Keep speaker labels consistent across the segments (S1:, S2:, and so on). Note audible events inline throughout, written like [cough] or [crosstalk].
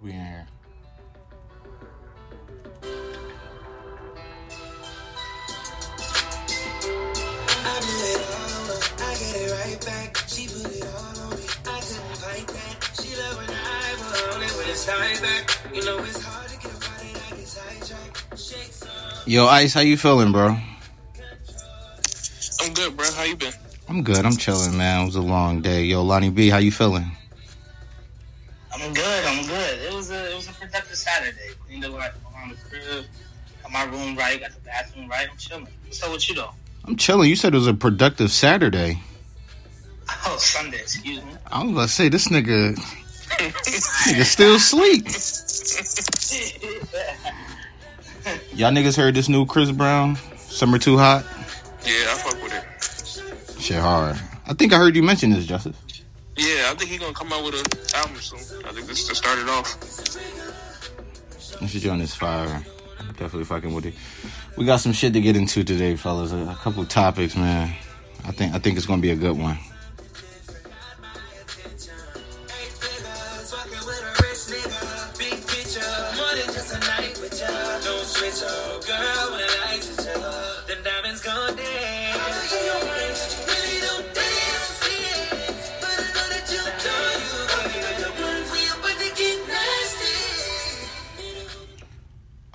S1: We in here.
S2: I do it all, I get it right back. She put it all on me, I couldn't fight that. She love when I put on it when it's time back. You know it's hard to get a body that gets sidetracked. Shakes up.
S1: Yo, Ice, how you feeling, bro?
S3: I'm good, bro. How you been?
S1: I'm good. I'm chilling, man. It was a long day. Yo, Lonnie B, how you feeling?
S4: My room right, got the bathroom right. I'm chilling. What's up with you though?
S1: I'm chilling. You said it was a productive Saturday.
S4: Oh, Sunday. Excuse me.
S1: I was about to say this nigga, this nigga still asleep. [laughs] Y'all niggas heard this new Chris Brown? Summer too hot.
S3: Yeah, I fuck with it.
S1: Shit hard. I think I heard you mention this, Justice.
S3: Yeah, I think he gonna come out with an album soon. I think this to start it off.
S1: This shit on this fire. Definitely fucking with it. We got some shit to get into today, fellas. A, a couple topics, man. I think I think it's gonna be a good one.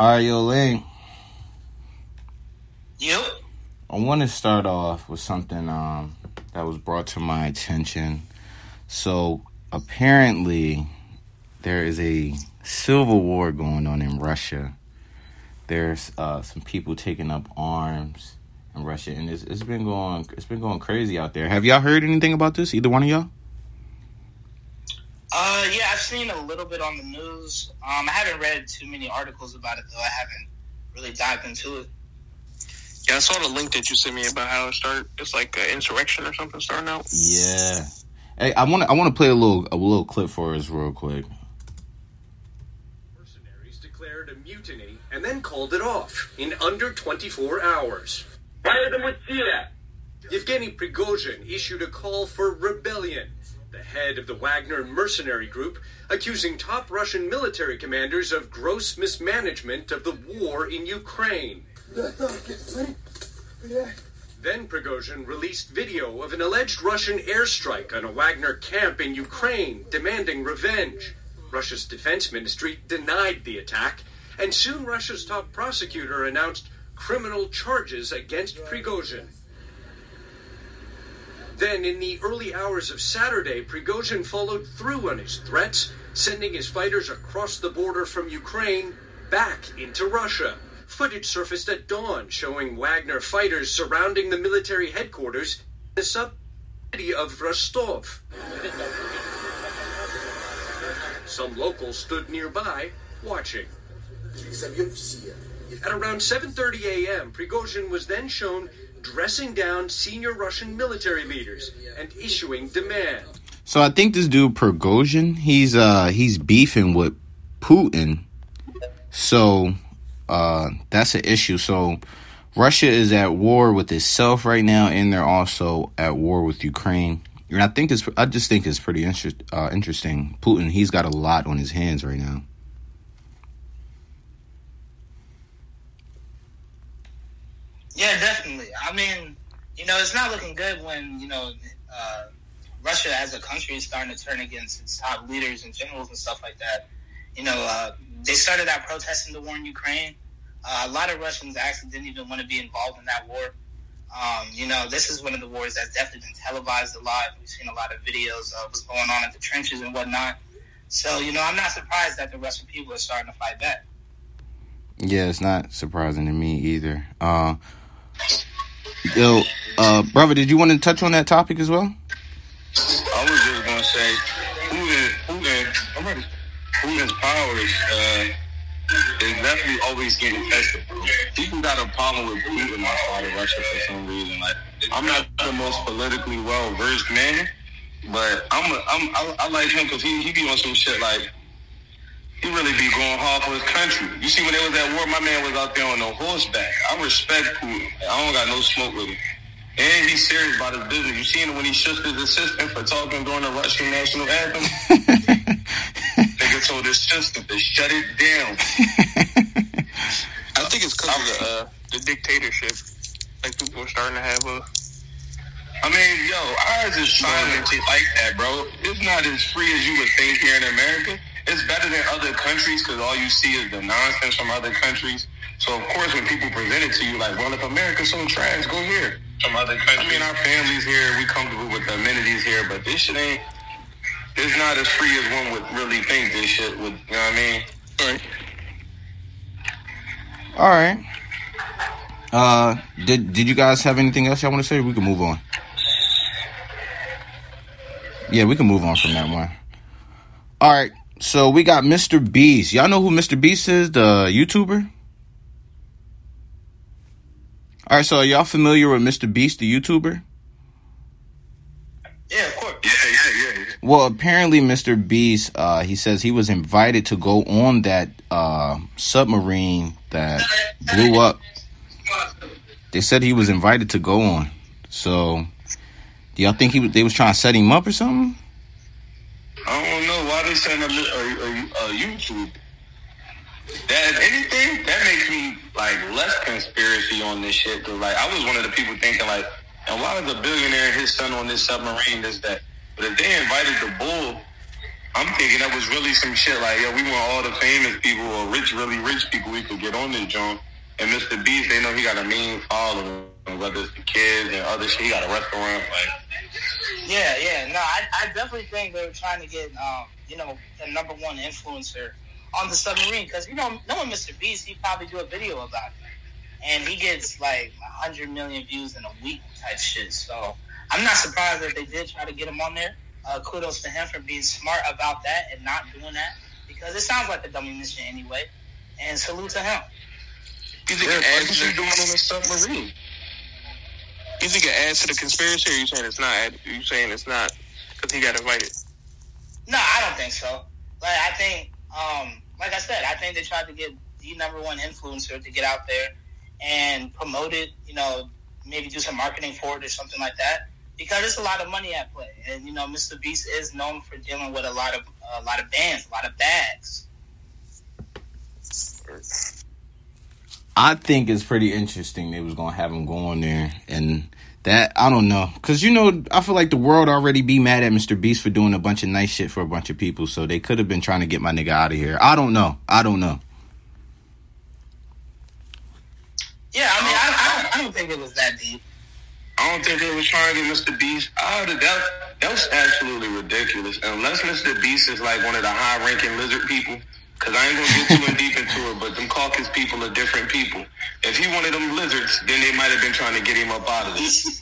S1: All right, yo, Lane.
S4: Yep.
S1: I want to start off with something um, that was brought to my attention. So apparently, there is a civil war going on in Russia. There's uh, some people taking up arms in Russia, and it's, it's been going it's been going crazy out there. Have y'all heard anything about this? Either one of y'all?
S4: Uh, yeah, I've seen a little bit on the news. Um, I haven't read too many articles about it though. I haven't really dived into it.
S3: Yeah, I saw the link that you sent me about how it started. It's like an insurrection or something starting out.
S1: Yeah. Hey, I want to I want to play a little a little clip for us real quick.
S5: Mercenaries declared a mutiny and then called it off in under 24 hours. Yevgeny Prigozhin issued a call for rebellion. The head of the Wagner mercenary group accusing top Russian military commanders of gross mismanagement of the war in Ukraine. Then Prigozhin released video of an alleged Russian airstrike on a Wagner camp in Ukraine, demanding revenge. Russia's defense ministry denied the attack, and soon Russia's top prosecutor announced criminal charges against Prigozhin. Then, in the early hours of Saturday, Prigozhin followed through on his threats, sending his fighters across the border from Ukraine back into Russia. Footage surfaced at dawn showing Wagner fighters surrounding the military headquarters in the sub city of Rostov. Some locals stood nearby watching. At around 7:30 a.m., Prigozhin was then shown dressing down senior Russian military leaders and issuing demands.
S1: So I think this dude Prigozhin, he's uh he's beefing with Putin. So uh that's an issue. So Russia is at war with itself right now, and they're also at war with Ukraine. And I think it's I just think it's pretty inter- uh, interesting. Putin, he's got a lot on his hands right now.
S4: Yeah, definitely. I mean, you know, it's not looking good when you know uh, Russia as a country is starting to turn against its top leaders and generals and stuff like that. You know, uh, they started out protesting the war in Ukraine. Uh, a lot of Russians actually didn't even want to be involved in that war. Um, you know, this is one of the wars that's definitely been televised a lot. We've seen a lot of videos of what's going on in the trenches and whatnot. So, you know, I'm not surprised that the Russian people are starting to fight back.
S1: Yeah, it's not surprising to me either. Uh, yo, uh, brother, did you want to touch on that topic as well?
S6: I was just gonna say, Putin, Putin, I'm ready. Putin's powers uh, is definitely always getting tested. People got a problem with Putin outside of Russia for some reason. Like, I'm not the most politically well versed man, but I'm, a, I'm I, I like him because he he be on some shit like. He really be going hard for his country. You see, when they was at war, my man was out there on a horseback. I respect Putin. I don't got no smoke with him. And he's serious about his business. You seen it when he shook his assistant for talking during the Russian national anthem? [laughs] Nigga told his sister to shut it down.
S3: I think it's because of the, uh, the dictatorship. Like people are starting to have a.
S6: I mean, yo, ours is silent like that, bro. It's not as free as you would think here in America. It's better than other countries because all you see is the nonsense from other countries. So of course, when people present it to you, like, well, if America's so trash, go here. from other countries. I mean, our families here, we comfortable with the amenities here, but this shit ain't. It's not as free as one would really think. This shit would, you know what I mean?
S3: Right.
S1: All right. Uh, did did you guys have anything else y'all want to say? We can move on. Yeah, we can move on from that one. All right. So we got Mr. Beast. Y'all know who Mr. Beast is, the YouTuber? All right. So are y'all familiar with Mr. Beast, the YouTuber?
S4: Yeah, of course.
S6: Yeah, yeah, yeah. yeah.
S1: Well, apparently, Mr. Beast, uh, he says he was invited to go on that uh, submarine that blew up. They said he was invited to go on. So, do y'all think he was, they was trying to set him up or something?
S6: I don't know why they send a, a, a, a YouTube. That if anything, that makes me like less conspiracy on this shit. Cause like I was one of the people thinking like, and why is a billionaire and his son on this submarine? This that. But if they invited the bull, I'm thinking that was really some shit. Like, yo, we want all the famous people or rich, really rich people we could get on this joint. And Mr. Beast, they know he got a mean following, whether it's the kids and other shit. He got a restaurant. Like,
S4: Yeah, yeah. No, I, I definitely think they were trying to get, um, you know, the number one influencer on the submarine because you know, knowing Mr. Beast, he probably do a video about it, and he gets like hundred million views in a week type shit. So I'm not surprised that they did try to get him on there. Uh, kudos to him for being smart about that and not doing that because it sounds like a dummy mission anyway. And salute to him.
S3: You think
S6: yeah,
S3: it
S6: what
S3: adds
S6: is doing on the submarine?
S3: You think it adds to the conspiracy, or you saying it's not? You saying it's not because he got invited?
S4: No, I don't think so. Like I think, um, like I said, I think they tried to get the number one influencer to get out there and promote it. You know, maybe do some marketing for it or something like that. Because there's a lot of money at play, and you know, Mr. Beast is known for dealing with a lot of a lot of bands, a lot of bags.
S1: I think it's pretty interesting they was gonna have him go on there and that I don't know because you know I feel like the world already be mad at Mr. Beast for doing a bunch of nice shit for a bunch of people, so they could have been trying to get my nigga out of here. I don't know. I don't know.
S4: Yeah, I mean, I, I, don't, I don't think it was that deep.
S6: I don't think they was trying to get Mr. Beast out of that. That was absolutely ridiculous. Unless Mr. Beast is like one of the high-ranking lizard people, because I ain't gonna get too in deep into it. But them caucus people are different people. If he one of them lizards, then they might have been trying to get him up out of this.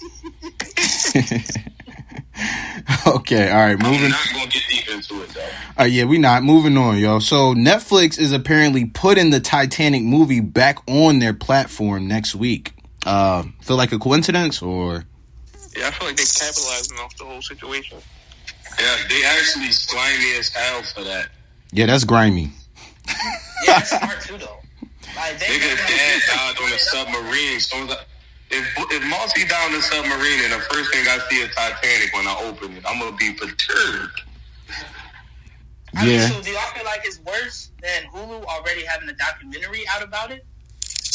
S6: [laughs]
S1: okay, all right, Moving.
S6: I'm
S1: moving.
S6: not gonna get deep into it though.
S1: Uh, yeah, we not moving on, yo. So Netflix is apparently putting the Titanic movie back on their platform next week. Uh, feel like a coincidence or?
S3: Yeah, I feel like they capitalizing off the whole situation.
S6: Yeah, they actually slimy as hell for that.
S1: Yeah, that's grimy. [laughs]
S4: Yeah, that's smart too, though. Like they,
S6: Nigga dad died on a submarine. So like, if if Marcy died on a submarine and the first thing I see is Titanic when I open it, I'm gonna be perturbed.
S4: I mean,
S1: Yeah.
S4: so do y'all feel like it's worse than Hulu already having a documentary out about it?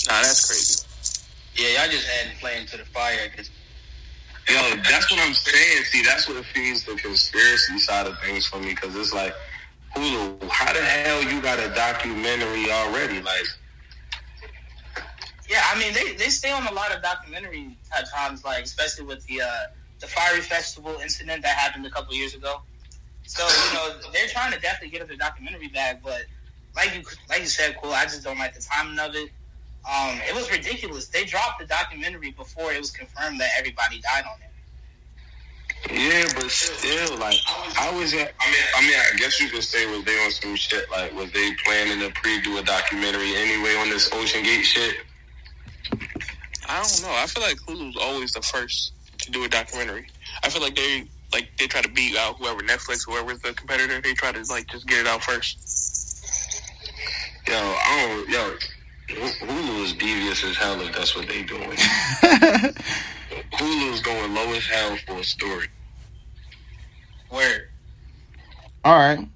S3: Nah, that's crazy.
S7: Yeah, y'all just adding flame to the fire. Cause
S6: Yo, that's what I'm saying. See, that's what feeds the conspiracy side of things for me because it's like, Hulu, how the hell you got a documentary already? Like,
S4: Yeah, I mean they, they stay on a lot of documentary times, like especially with the uh, the Fyre Festival incident that happened a couple years ago. So you know they're trying to definitely get us a documentary back, but like you like you said, cool. I just don't like the timing of it. Um, it was ridiculous. They dropped the documentary before it was confirmed that everybody died on it.
S6: Yeah, but still, like, I was it? I mean, I mean, I guess you could say was they on some shit? Like, was they planning to pre-do a documentary anyway on this Ocean Gate shit?
S3: I don't know. I feel like Hulu's always the first to do a documentary. I feel like they like they try to beat out whoever Netflix, whoever's the competitor. They try to like just get it out first.
S6: Yo, I don't, yo, Hulu is devious as hell if that's what they doing. [laughs] Hulu's going low as hell for a story.
S4: Where
S1: All right.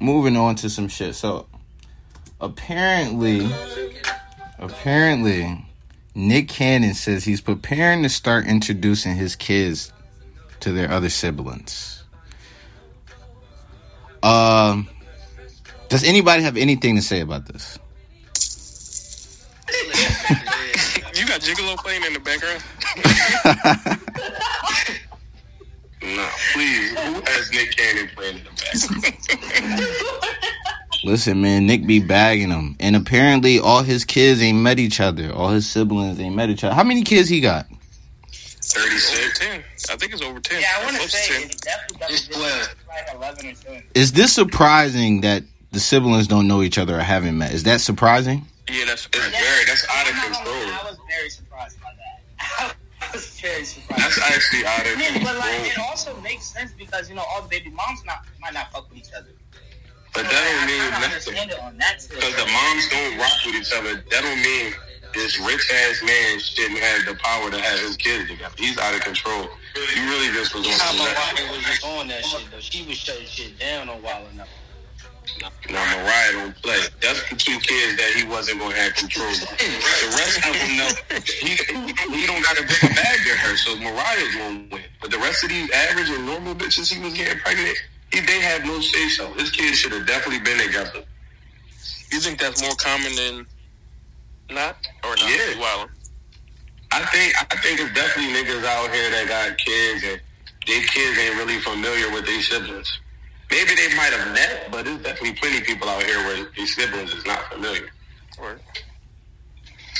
S1: moving on to some shit. So apparently, apparently, Nick Cannon says he's preparing to start introducing his kids to their other siblings. Um, does anybody have anything to say about this? [laughs]
S3: You got Gigolo playing in the background. [laughs]
S6: No, please. Who has Nick Cannon playing in the back? [laughs]
S1: Listen, man, Nick be bagging him, and apparently all his kids ain't met each other. All his siblings ain't met each other. How many kids he got?
S3: Over
S6: 36.
S3: ten. I think it's over ten.
S4: Yeah, I want to say
S3: 10.
S4: it definitely got
S7: It's
S4: to
S7: 12.
S4: like eleven or ten.
S1: Is this surprising that the siblings don't know each other or haven't met? Is that surprising?
S3: Yeah, that's
S6: It's very, that's out of
S4: I'm not gonna lie,
S6: control.
S4: I was very surprised by that. [laughs] I was very surprised.
S6: That's actually out of [laughs]
S4: control. but like, it also makes sense because you know all the baby moms not might not fuck with each other.
S6: But
S4: So,
S6: that don't mean
S4: kinda
S6: nothing.
S4: understand it on that tip.
S6: Because the moms don't rock with each other. That don't mean this rich ass man shouldn't have the power to have his kids together. He's out of control. You really just was on
S7: How
S6: some
S7: my
S6: nuts.
S7: wife was just on that shit though. She was shutting shit down on Wild enough.
S6: Now Mariah don't play. That's the two kids that he wasn't going to have control of. The rest of them know he, he don't got a bag to her, so Mariah's going to win. But the rest of these average and normal bitches he was getting pregnant, he, they had no say so. His kids should have definitely been together.
S3: You think that's more common than not, or not?
S6: Yeah.
S3: Wow.
S6: I think I think it's definitely niggas out here that got kids and their kids ain't really familiar with their siblings. Maybe they might have met, but there's definitely plenty of people out here where these siblings is not familiar.
S3: Or,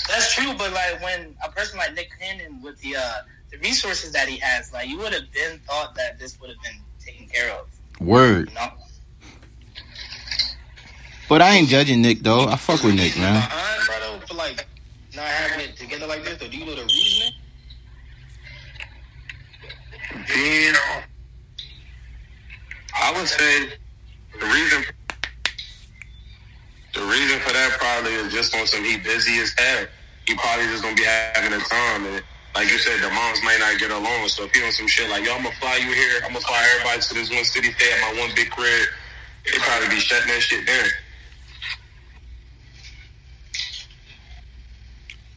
S4: That's true, but like when a person like Nick Cannon with the uh, the resources that he has, like you would have been thought that this would have been taken care of.
S1: Word.
S4: You know?
S1: But I ain't judging Nick though. I fuck with Nick, man.
S7: Behind, brother, for like not having it together like this, or do you know the reasoning?
S6: Damn. I would say the reason the reason for that probably is just on some he busy as hell. He probably just gonna be having a time and like you said, the moms might not get along. So if he on some shit like, yo, I'm gonna fly you here, I'm gonna fly everybody to this one city, stay at my one big crib, they probably be shutting that shit down.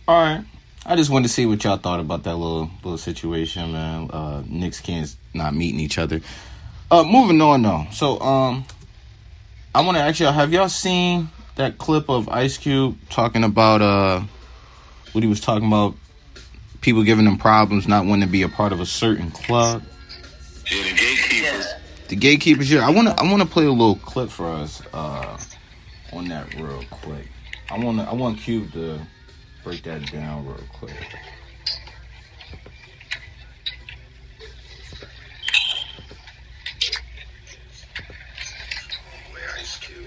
S1: All right. I just wanted to see what y'all thought about that little little situation, man. Uh, Knicks can't not meeting each other. Uh, moving on though. So, um, I want to ask y'all: Have y'all seen that clip of Ice Cube talking about uh, what he was talking about? People giving him problems, not wanting to be a part of a certain club.
S6: Yeah, the gatekeepers.
S1: The gatekeepers here. I want to. I want to play a little clip for us uh, on that real quick. I want. to I want Cube to break that down real quick.
S8: Ice Cube.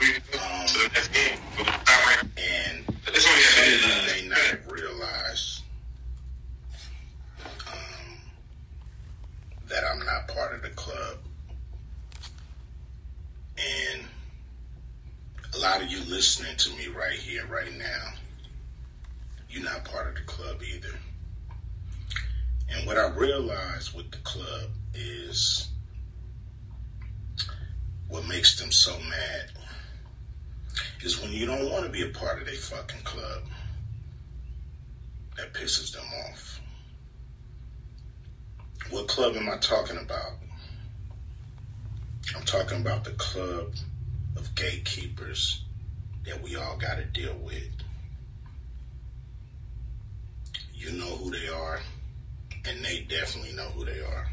S6: We, so the next game, we'll stop right
S8: And
S6: This one, yeah,
S8: some may not have realized um, that I'm not part of the club. And a lot of you listening to me right here, right now, you're not part of the club either. And what I realized with the club is what makes them so mad is when you don't want to be a part of their fucking club. That pisses them off. What club am I talking about? I'm talking about the club of gatekeepers that we all got to deal with. You know who they are, and they definitely know who they are.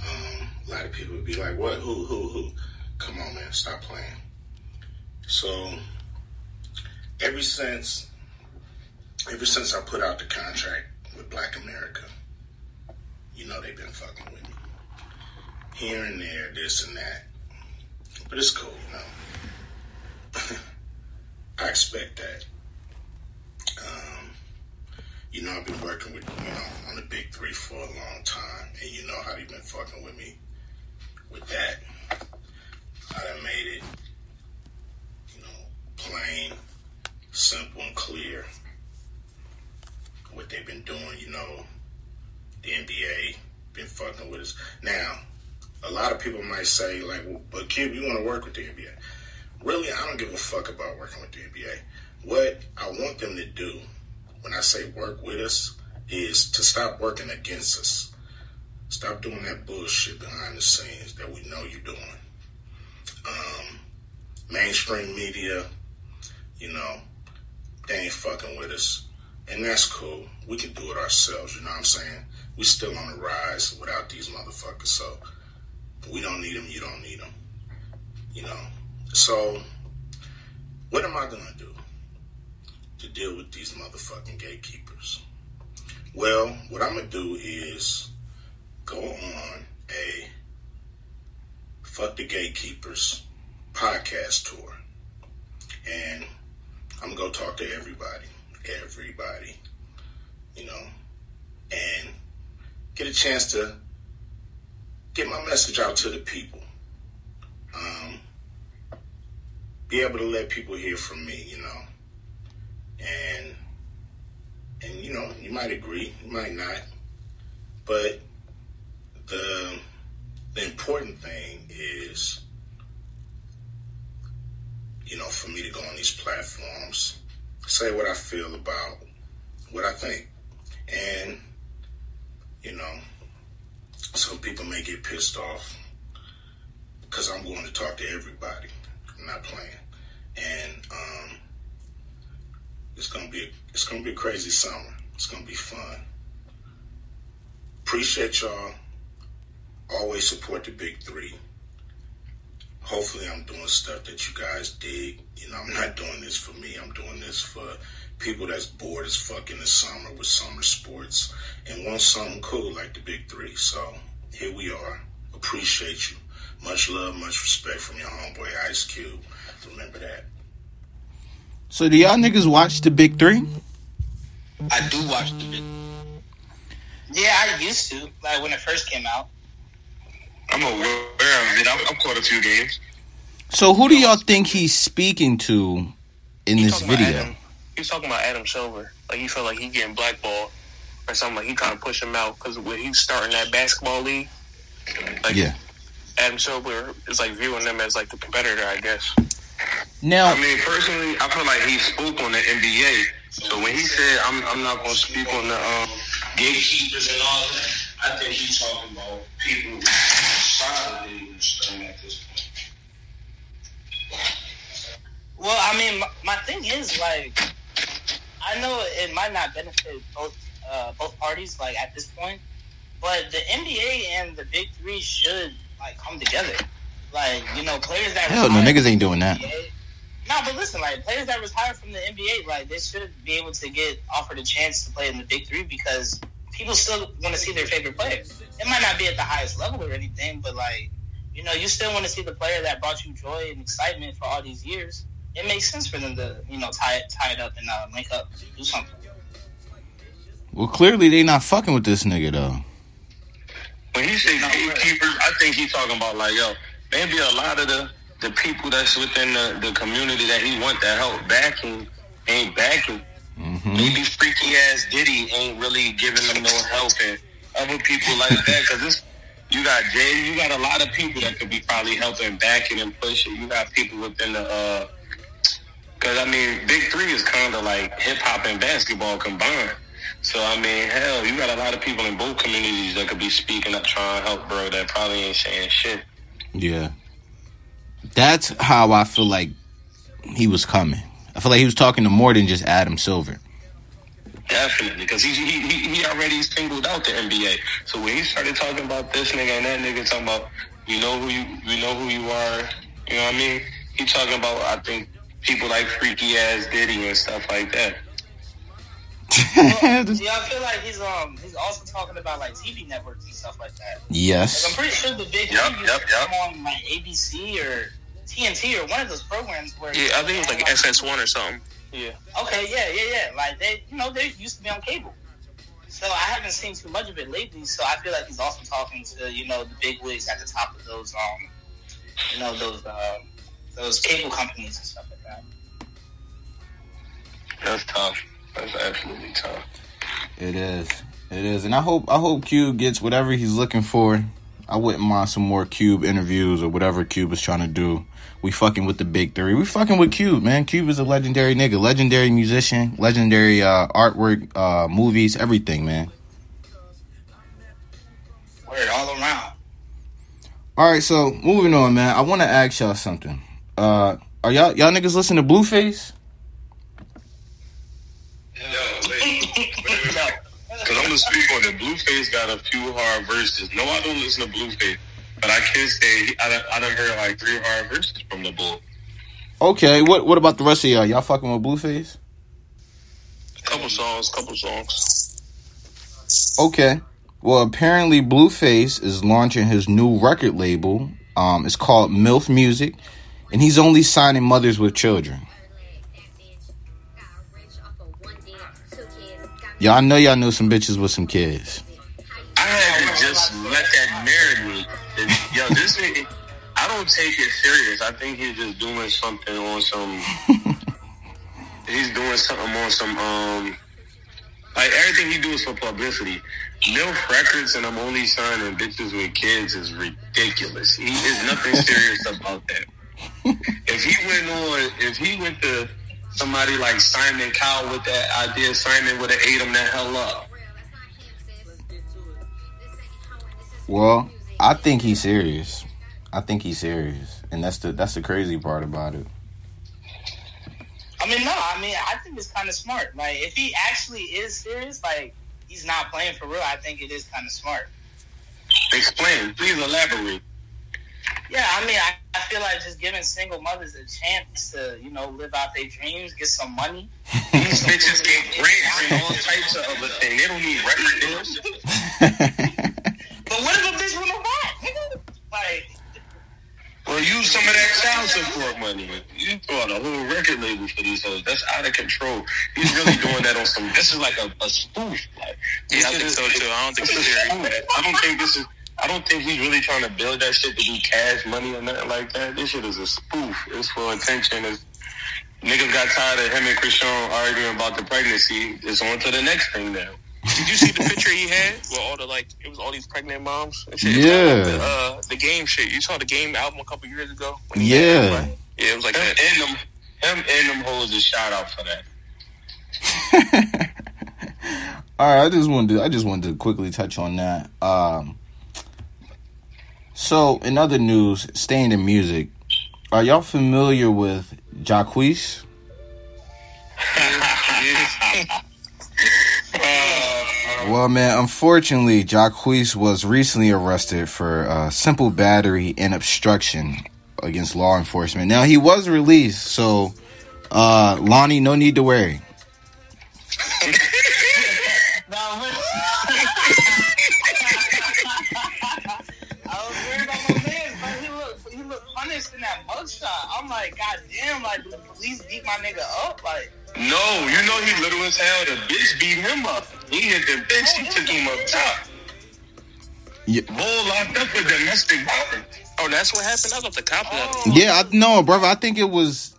S8: Um, a lot of people would be like, "What? Who? Who? Who?" Come on, man, stop playing. So, ever since, ever since I put out the contract with Black America, you know they've been fucking with me. Here and there, this and that. But it's cool, you know. [laughs] I expect that. Um, you know, I've been working with, you know, on the big three for a long time, and you know how they've been fucking with me with that. I done made it, you know, plain, simple, and clear what they've been doing, you know. The NBA been fucking with us. Now, a lot of people might say, like, well, but kid, you want to work with the NBA. Really, I don't give a fuck about working with the NBA. What I want them to do when I say work with us is to stop working against us. Stop doing that bullshit behind the scenes that we know you're doing. Um, mainstream media, you know, they ain't fucking with us. And that's cool. We can do it ourselves, you know what I'm saying? We still on the rise without these motherfuckers, so we don't need them, you don't need them. You know? So, what am I gonna do to deal with these motherfucking gatekeepers? Well, what I'm gonna do is go on a Fuck the Gatekeepers podcast tour. And I'm gonna go talk to everybody, everybody, you know, and get a chance to get my message out to the people. Um, be able to let people hear from me, you know, and and you know, you might agree, you might not, but the the important thing is, you know, for me to go on these platforms, say what I feel about what I think, and you know, some people may get pissed off because I'm going to talk to everybody. I'm not playing, and um, it's gonna be it's gonna be a crazy summer. It's gonna be fun. Appreciate y'all. Always support the big three. Hopefully, I'm doing stuff that you guys dig. You know, I'm not doing this for me. I'm doing this for people that's bored as fuck in the summer with summer sports and want something cool like the big three. So here we are. Appreciate you. Much love, much respect from your homeboy Ice Cube. Remember that.
S1: So do y'all niggas watch the Big Three?
S7: I do watch the big.
S4: Yeah, I used to like when it first came out.
S6: I'm aware of it. I'm, I'm caught a few games.
S1: So who do y'all think he's speaking to in
S3: He
S1: this video?
S3: Adam- He was talking about Adam Silver. Like he felt like he getting blackballed or something. Like he trying to push him out because when he's starting that basketball league, like
S1: Yeah.
S3: Adam Silver is like viewing them as like the competitor, I guess.
S1: Now,
S6: I mean, personally, I feel like he spoke on the NBA. So when he said, "I'm, I'm not going to speak on the um, gatekeepers and all that," I think he's talking about people outside of the industry at this point.
S4: Well, I mean, my, my thing is like, I know it might not benefit both uh, both parties like at this point, but the NBA and the Big Three should like come together. Like, you know, players that
S1: hell no, niggas ain't doing that.
S4: NBA No, but listen, like players that retire from the NBA, like they should be able to get offered a chance to play in the Big Three because people still want to see their favorite player. It might not be at the highest level or anything, but like you know, you still want to see the player that brought you joy and excitement for all these years. It makes sense for them to you know tie it tie it up and uh, link up, do something.
S1: Well, clearly they not fucking with this nigga though.
S6: When he say gatekeepers, I think he's talking about like, yo, maybe a lot of the the people that's within the, the community that he want that help backing ain't backing.
S1: Mm-hmm.
S6: Maybe freaky ass Diddy ain't really giving them no help and other people like that. Cause this, you got Jay, you got a lot of people that could be probably helping backing and pushing. You got people within the, uh, cause I mean, Big Three is kind of like hip hop and basketball combined. So I mean, hell, you got a lot of people in both communities that could be speaking up, trying to help, bro. That probably ain't saying shit.
S1: Yeah. That's how I feel like he was coming. I feel like he was talking to more than just Adam Silver.
S6: Definitely, because he, he he he already singled out the NBA. So when he started talking about this nigga and that nigga talking about, you know who you, you know who you are. You know what I mean? He talking about, I think people like freaky ass Diddy and stuff like that.
S4: Well, [laughs] yeah, I feel like he's um he's also talking about like TV networks and stuff like that. Like, I'm pretty sure the Big
S6: Yup,
S4: Three used
S6: yup,
S4: come on like ABC or TNT or one of those programs where
S3: Yeah, I think it was like FS1 or something. Yeah.
S4: Okay, yeah, yeah, yeah. Like they, you know, they used to be on cable. So I haven't seen too much of it lately. So I feel like he's also talking to you know the big wigs at the top of those um, you know those uh, those cable companies and stuff like that.
S6: That's tough. That's absolutely tough.
S1: It is. It is. And I hope I hope Cube gets whatever he's looking for. I wouldn't mind some more Cube interviews or whatever Cube is trying to do. We fucking with the big three. We fucking with Cube, man. Cube is a legendary nigga, legendary musician, legendary uh, artwork, uh, movies, everything, man.
S4: Word all around.
S1: All right, so moving on, man. I want to ask y'all something. Uh, are y'all y'all niggas listen to Blueface?
S6: Yo, wait, wait, wait, wait. Cause I'm gonna speak on it. Blueface got a few hard verses. No, I don't listen to Blueface, but I can say I done, I done heard like three hard verses from the bull.
S1: Okay, what what about the rest of y'all? Y'all fucking with Blueface?
S3: A Couple songs, couple songs.
S1: Okay. Well, apparently Blueface is launching his new record label. Um, it's called MILF Music, and he's only signing mothers with children. Y'all I know y'all know some bitches with some kids.
S6: Yo, this nigga, I don't take it serious. I think he's just doing something on some. [laughs] he's doing something on some um. Like everything he do is for publicity. MILF Records and I'm only signing bitches with kids is ridiculous. He is nothing [laughs] serious about that. If he went on, if he went to somebody like Simon Cowell with that idea, Simon would have ate him the hell up.
S1: Well, I think he's serious. I think he's serious, and that's the that's the crazy part about it.
S4: I mean, no, I mean, I think it's kind of smart. Like, if he actually is serious, like, he's not playing for real, I think it is kind of smart.
S6: Explain, please elaborate.
S4: Yeah, I mean, I, I feel like just giving single mothers a chance to, you know, live out their dreams, get some money.
S6: These bitches get grants and all types of other things. They don't need record deals. [laughs] [laughs]
S4: But what if a bitch want to rock, nigga? Like,
S6: Well, use some of that child support money. You bought a whole record label for these hoes. That's out of control. He's really doing that on some. This is like a, a spoof. Like,
S3: Yeah, I think so too. I don't think
S6: this is
S3: serious.
S6: I don't think this is. I don't think he's really trying to build that shit to be cash money or nothing like that. This shit is a spoof. It's for attention. It's, niggas got tired of him and Chrisean arguing about the pregnancy. It's on to the next thing now.
S3: Did you see the picture he had with all the like? It was all these pregnant moms. And shit.
S1: Yeah.
S3: The, uh, the game shit. You saw the game album a couple years ago. when he
S1: Yeah.
S3: had? Yeah, it was like
S6: Him
S3: that.
S6: and them, him and them hoes is shout out for that. [laughs]
S1: All right, I just wanted to I just wanted to quickly touch on that. Um, so in other news, staying in music, are y'all familiar with Jacquees? Well, man, unfortunately, Jacquees was recently arrested for uh, simple battery and obstruction against law enforcement. Now he was released, so uh, Lonnie, no need to worry.
S4: I'm like, God damn, like, the police beat my nigga up? Like,
S6: No, you know he little as hell. The bitch beat him up. He hit the bitch. He took him up top.
S1: Yeah.
S6: Bull locked up for domestic violence.
S3: Oh, that's what happened. I got the cop.
S4: Oh.
S1: Yeah, I no, brother. I think it was.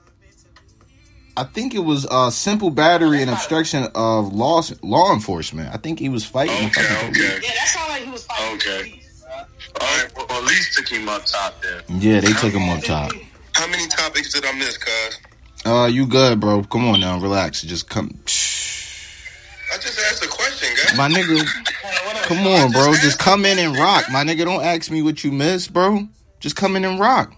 S1: I think it was uh, simple battery and obstruction of law law enforcement. I think he was fighting. the
S6: Okay,
S1: police.
S6: okay.
S4: yeah, that sounded like he was fighting
S6: Okay.
S4: police, bruh.
S6: All right, well, at least took him up top there.
S1: Yeah, they took him up top.
S6: How many topics did I miss, cuz?
S1: Uh, you good, bro? Come on now, relax. Just come.
S6: I just asked a question, guys.
S1: My nigga, come on, bro. Just come in and rock, my nigga. Don't ask me what you missed, bro. Just come in and rock.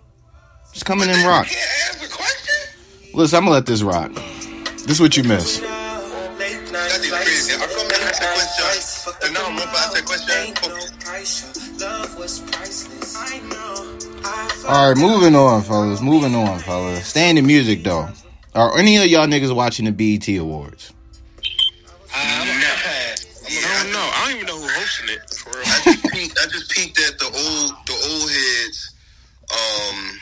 S1: Just come in and rock.
S6: can't ask a question?
S1: Listen, I'm gonna let this rock. This is what you miss.
S6: That is crazy. I come and ask a question, and now I'm going to ask a question.
S1: All right, moving on, fellas. Moving on, fellas. Staying in music though. Are any of y'all niggas watching the BET Awards?
S6: I'm a
S3: I don't know. I don't even know who hosting it. For real.
S6: I just peeked, I just peeked at the old the old heads. Um,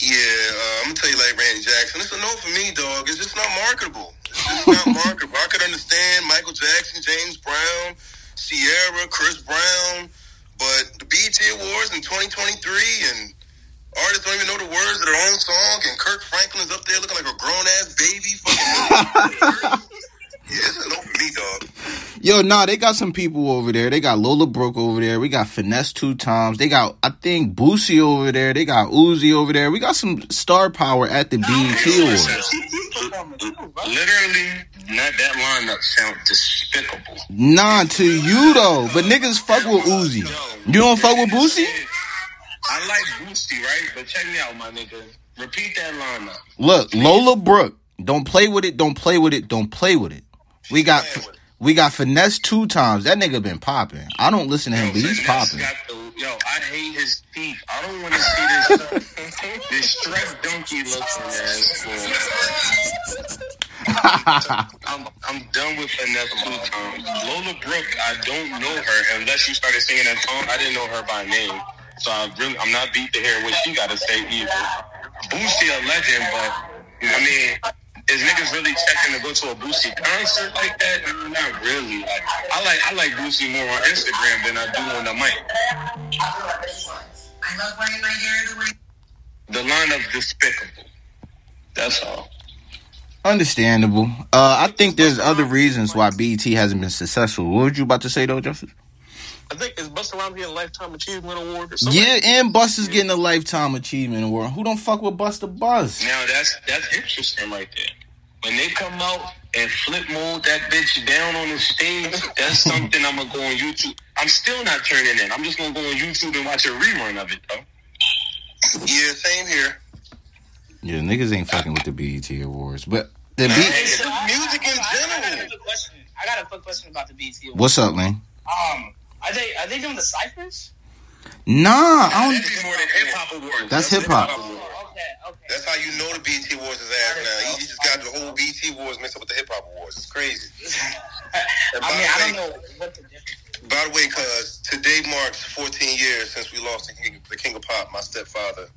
S6: yeah, uh, I'm gonna tell you like Randy Jackson. It's a no for me, dog. It's just not marketable. It's just not [laughs] marketable. I could understand Michael Jackson, James Brown, Ciara, Chris Brown, but the BET Awards in 2023 and artists don't even know the words of their own song, and Kirk Franklin's up there looking like a grown ass baby. [laughs] Yeah, it's a no me, dog.
S1: Yo, nah, they got some people over there. They got Lola Brooke over there. We got Finesse2tymes. They got, I think, Boosie over there. They got Uzi over there. We got some star power at the BET Awards.
S6: Literally, not that lineup sound despicable.
S1: Nah, to you though. But niggas fuck with Uzi. You don't fuck with Boosie?
S6: I like Boosie, right? But check me out, my nigga. Repeat that lineup.
S1: Look, Lola Brooke. Don't play with it. Don't play with it. Don't play with it. We got we got Finesse2tymes. That nigga been popping. I don't listen to him, but he's popping.
S6: the- Yo, I hate his teeth. I don't want to see this this stress donkey looking ass. I'm I'm done with finesse two times. Lola Brooke, I don't know her unless you started singing that song. I didn't know her by name, so I really I'm not beat to hear what she got to say either. Boosie a legend, but I mean. Is niggas really checking to go to a Boosie concert like that? No, Not really. Like, I like I like Boosie more on Instagram than I do on the mic.
S2: I love wearing my hair the way.
S6: The lineup despicable. That's all.
S1: Understandable. Uh, I think there's other reasons why BET hasn't been successful. What were you about to say though, Justice?
S3: I think is Busta Rhymes getting a lifetime achievement award or something.
S1: Yeah, and Busta's getting a lifetime achievement award. Who don't fuck with Busta Bust?
S6: Now that's that's interesting right there. When they come out and flip mode that bitch down on the stage, that's [laughs] something I'm gonna go on YouTube. I'm still not turning in. I'm just gonna go on YouTube and watch a rerun of it though.
S9: Yeah, same here.
S1: Yeah, niggas ain't fucking with the BET awards, but the
S9: Nah,
S1: B.
S9: it's just music in
S4: I got a
S9: general.
S4: quick question. I got a quick question about the BT. Awards.
S1: What's up, Lane?
S4: Um, are they are they doing the ciphers?
S1: Nah, I don't.
S6: That's more than hip hop awards.
S1: That's hip hop.
S4: Oh, okay, okay.
S9: That's how you know the BT Awards is ass now. He, he just got the whole BT Awards mixed up with the hip hop awards. It's crazy. [laughs]
S4: I mean, I don't know what the difference.
S9: By the way, cuz today marks 14 years since we lost the king, the king of pop, my stepfather,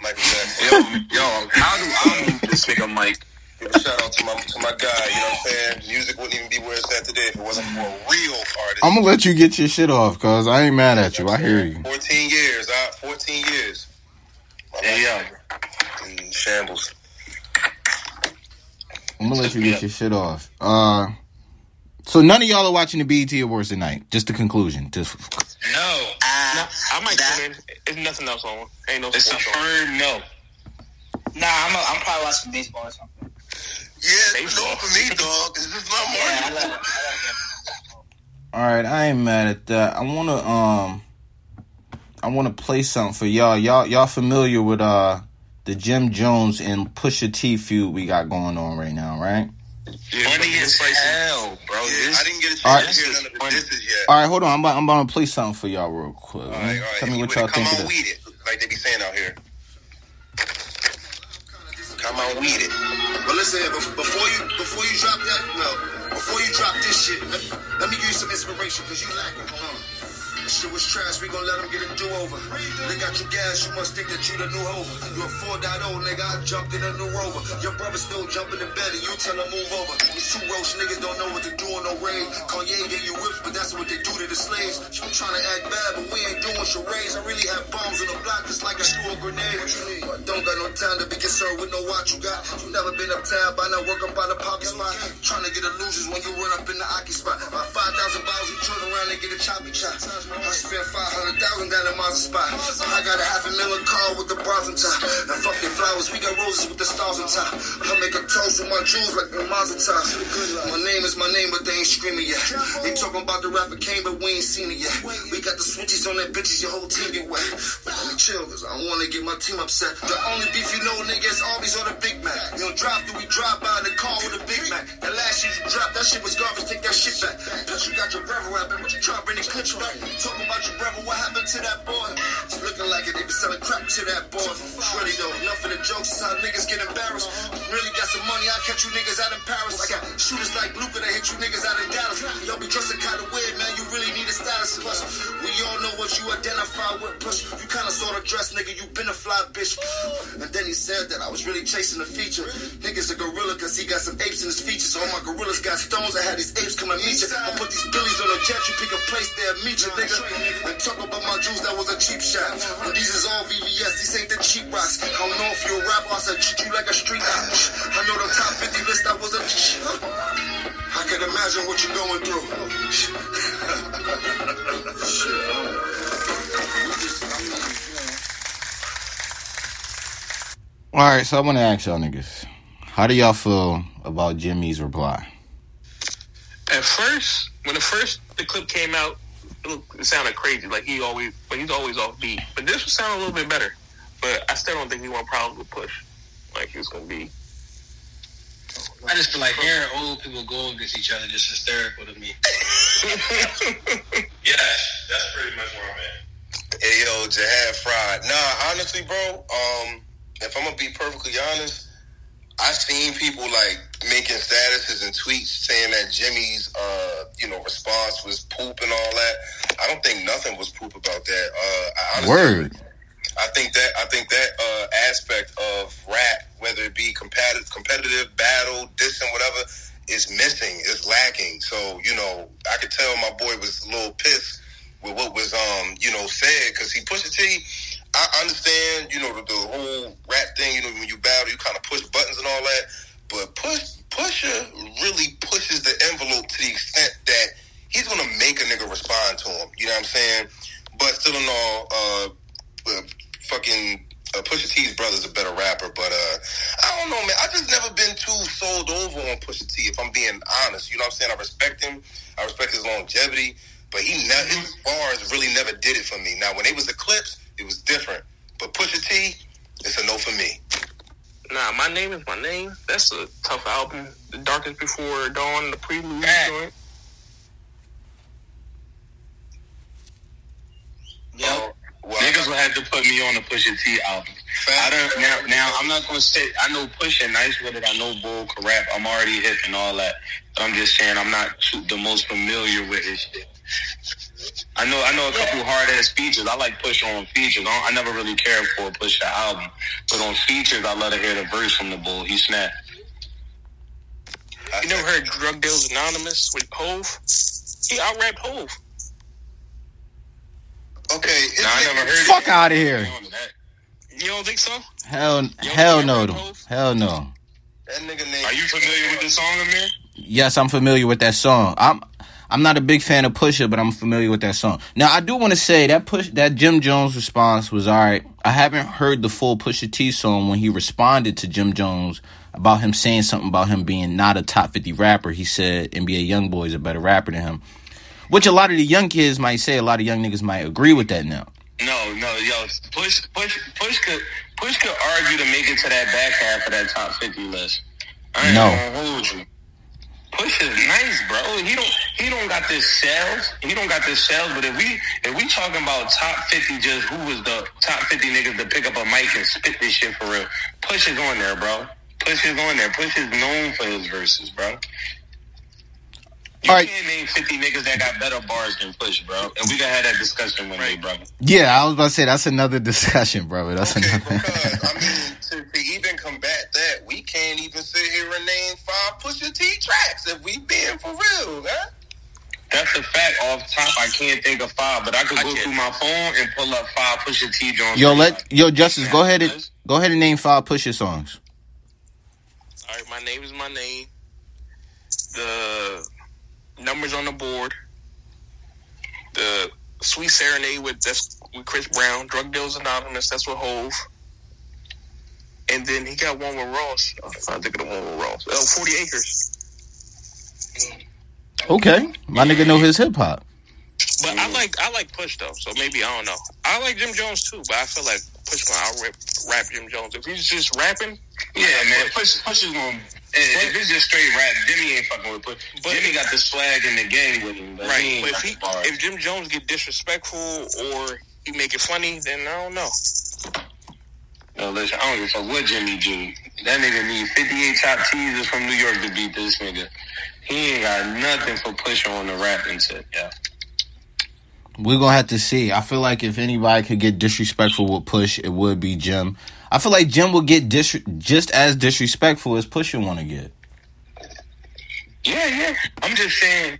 S9: Michael Jackson.
S6: Yo, yo, how do I move this nigga Mike?
S9: Give a shout out to my to my guy. You know what I'm saying? Music wouldn't even be where it's at today if it wasn't for a real artist.
S1: I'm gonna let you get your shit off, cause I ain't mad at you. I hear you.
S9: 14 years, uh, 14 years. My
S6: Hey yo,
S9: in shambles.
S1: I'm gonna let you get your shit off. Uh, so none of y'all are watching the BET Awards tonight. Just the conclusion. Just
S6: no,
S3: No, I might tune in. There's nothing else on. Ain't no
S6: it's a
S3: sports on.
S6: firm no.
S4: Nah, I'm a, I'm probably watching baseball or something.
S9: Yeah, it's
S3: Baseball.
S9: no for me, dog. It's just not
S4: Yeah, I
S9: Martin.
S4: love, I love
S1: all right. I ain't mad at that. I wanna um, I wanna play something for y'all. Y'all y'all familiar with uh the Jim Jones and Pusha T feud we got going on right now, right?
S6: Funny as hell, bro.
S9: Yeah,
S6: This,
S9: I didn't get a chance to hear none of the disses yet.
S1: All right, hold on. I'm about, I'm about to play something for y'all real quick.
S9: All right, all right.
S1: Tell me
S9: You
S1: what y'all think of this.
S9: it, like they be saying out here. Come on weed it.
S10: But listen, before you before you drop that, no, before you drop this shit, let, let me give you some inspiration because you lacking. Hold on. This shit was trash, we gon' let them get a do-over. They got you gas, you must think that you the new Hova. You a 4.0, nigga, I jumped in a new Rover. Your brother still jumping in bed and you tell him move over. These two roach niggas don't know what to do on no raid. Kanye gave you whips, but that's what they do to the slaves. You trying to act bad, but we ain't doing charades. I really have bombs in the block just like I threw a grenade. What you need? Don't got no time to be concerned with no watch you got. You never been uptown, by now up by the pocket spot. Trying to get illusions when you run up in the Aki spot. My 5,000 bottles, you turn around and get a choppy chop. I spent 500,000 down in my spot. I got a half a million car with the bras on top. And fuck the flowers, we got roses with the stars on top. I make a toast with my jewels like the Mazel tov. My name is my name, but they ain't screaming yet. They talking about the rapper came, but we ain't seen it yet. We got the switches on that bitches, your whole team get wet. Let me chill, cause I don't wanna get my team upset. Only beef you know, nigga, is always on the Big Mac. You don't drive through, we drive by in the car with a Big Mac. That last shit you dropped, that shit was garbage, take that shit back. Plus you got your brother rapping, but you try to bring the back. Talking about your brother, what happened to that boy? It's looking like it, they be selling crap to that boy. Really though, enough of the jokes, is how niggas get embarrassed. Really got some money, I catch you niggas out in Paris. I got shooters like Luka that hit you niggas out in Dallas. Y'all be dressing kinda weird, man, you really need a stylist. Plus, we all know what you identify with. Plus, you kinda sorta dress, nigga, you been a fly bitch. And then he said that I was really chasing the feature. Niggas a gorilla cause he got some apes in his features. All my gorillas got stones, I had these apes come and meet you. I put these billies on a jet, you pick a place there, meet you, nigga. And talk about my jewels, that was a cheap shot. But these is all VVS, these ain't the cheap rocks. I don't know if you're a rapper, I said treat you like a street op. I know the top 50 list, I was a. I can imagine what you're going through.
S1: All right, so I want to ask y'all niggas, how do y'all feel about Jimmy's reply?
S3: At first, when the first the clip came out, it, looked, it sounded crazy. Like he always, but he's always off beat. But this would sound a little bit better. But I still don't think he want problems with Push. Like it's gonna be.
S7: I just feel like hearing old people go against each other just hysterical to me. [laughs]
S9: Yeah, that's pretty much where I'm at. Hey yo, Jihad Fried. Nah, honestly, bro. Um, if I'm gonna be perfectly honest, I've seen people like making statuses and tweets saying that Jimmy's, uh, you know, response was poop and all that. I don't think nothing was poop about that. Uh, I honestly,
S1: Word.
S9: I think that I think that uh, aspect of rap, whether it be competitive, competitive battle, dissing, whatever, is missing, is lacking. So you know, I could tell my boy was a little pissed with what was um you know said because he pushed the T. I understand you know the, the whole rap thing. You know when you battle, you kind of push buttons and all that, but push Pusha really pushes the envelope to the extent that he's gonna make a nigga respond to him. You know what I'm saying? But still in all, uh, uh fucking uh, Pusha T's brother's a better rapper, but uh, I don't know, man. I just never been too sold over on Pusha T. If I'm being honest, you know what I'm saying. I respect him. I respect his longevity, but he ne- his bars really never did it for me. Now, when they was the Clipse, it was different. But Pusha T, it's a no for me.
S3: Nah, my name is my name. That's a tough album. The Darkest Before Dawn, the prelude
S7: Fact.
S3: joint.
S7: Yep.
S9: Oh, well,
S6: Niggas will have to put me on the Pusha T album. I don't now. Now I'm not gonna say I know Pusha nice with it. I know Bull can rap. I'm already hip and all that. I'm just saying I'm not too, the most familiar with his shit. I know I know a couple hard ass features. I like push on features. I, I never really cared for a Pusha album, but on features I love to hear the verse from the Bull. He snapped.
S3: You never heard Drug Deals Anonymous with Hove? He out rapped Hove.
S9: Okay, his
S6: Nah, I never heard
S1: Fuck
S6: it.
S1: out of here.
S3: You don't think so?
S1: Hell, hell no, hell no.
S9: That nigga name.
S6: Are you familiar with the song, Amir?
S1: Yes, I'm familiar with that song. I'm I'm not a big fan of Pusha, but I'm familiar with that song. Now, I do want to say that push that Jim Jones response was all right. I haven't heard the full Pusha T song when he responded to Jim Jones about him saying something about him being not a top 50 rapper. He said NBA YoungBoy is a better rapper than him, which a lot of the young kids might say. A lot of young niggas might agree with that now.
S6: No, no, yo, push, push, push could, push could argue to make it to that back half of that top fifty list. I ain't
S1: No.
S6: gonna hold you. Push is nice, bro. He don't, he don't got this sales. He don't got this sales. But if we, if we talking about top fifty, just who was the top fifty niggas to pick up a mic and spit this shit for real? Push is on there, bro. Push is on there. Push is known for his verses, bro. You
S1: All right.
S6: can't name 50 niggas that got better bars than Push, bro. And we gonna have that discussion one day, bro.
S1: Yeah, I was about to say that's another [laughs] discussion, brother. That's
S9: Okay,
S1: another.
S9: because I [laughs] mean, to, to even combat that, we can't even sit here and name five Pusha T tracks if we being for real, man.
S6: That's a fact. Off top, I can't think of five, but I could
S3: I
S6: go
S3: can.
S6: through my phone and pull up five Pusha T Jones.
S1: Yo, let yo Justice go ahead and go ahead and name five Pusha songs.
S3: All right, my name is my name. The numbers on the board. The Sweet Serenade with that's with Chris Brown. Drug Deals Anonymous. That's with Hove. And then he got one with Ross. I'm trying to think of the one with Ross. Oh, 40 Acres.
S1: Okay, my nigga know his hip hop.
S3: But I like I like Push though, so maybe I don't know. I like Jim Jones too, but I feel like Push gonna out rap, rap Jim Jones. If he's just rapping,
S6: Yeah, man. Push, Push is going. If it's just straight rap, Jimmy ain't fucking with Push.
S3: But-
S6: Jimmy got this flag in the game with him, but
S3: right? But if he if Jim Jones get disrespectful or he make it funny, then I don't know.
S6: Yo, listen, I don't give a fuck what Jimmy do. That nigga need 58 top teasers from New York to beat this nigga. He ain't got nothing for pushing on the rapping tip, yeah.
S1: We're gonna have to see. I feel like if anybody could get disrespectful with Push, it would be Jim. I feel like Jim would get dis- just as disrespectful as Pusha want to get.
S6: Yeah, yeah. I'm just saying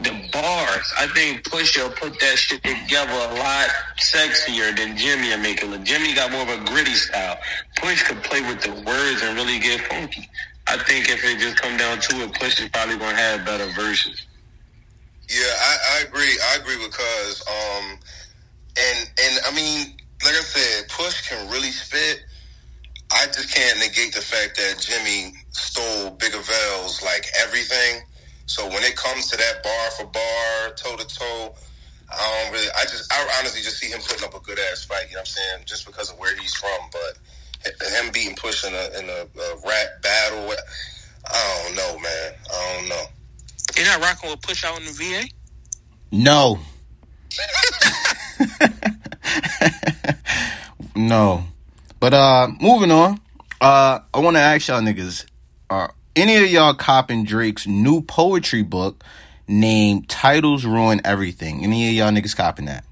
S6: the bars. I think Pusha put that shit together a lot sexier than Jimmy will make it look. Jimmy got more of a gritty style. Push could play with the words and really get funky. I I think if it just come down to it, Push is probably gonna have better verses.
S9: Yeah, I, I agree. I agree Cuz. Um, and and I mean, like I said, Push can really spit. I just can't negate the fact that Jimmy stole Big Avell's like everything. So when it comes to that bar for bar, toe to toe, I don't really. I just, I honestly just see him putting up a good ass fight. You know what I'm saying? Just because of where he's from, but him beating Push in a in a, a rap battle, I don't know, man. I don't know.
S3: You're not rocking with Push out in the VA?
S1: No. [laughs] no. But uh moving on. Uh I wanna ask y'all niggas, are any of y'all copping Drake's new poetry book named Titles Ruin Everything? Any of y'all niggas copping that?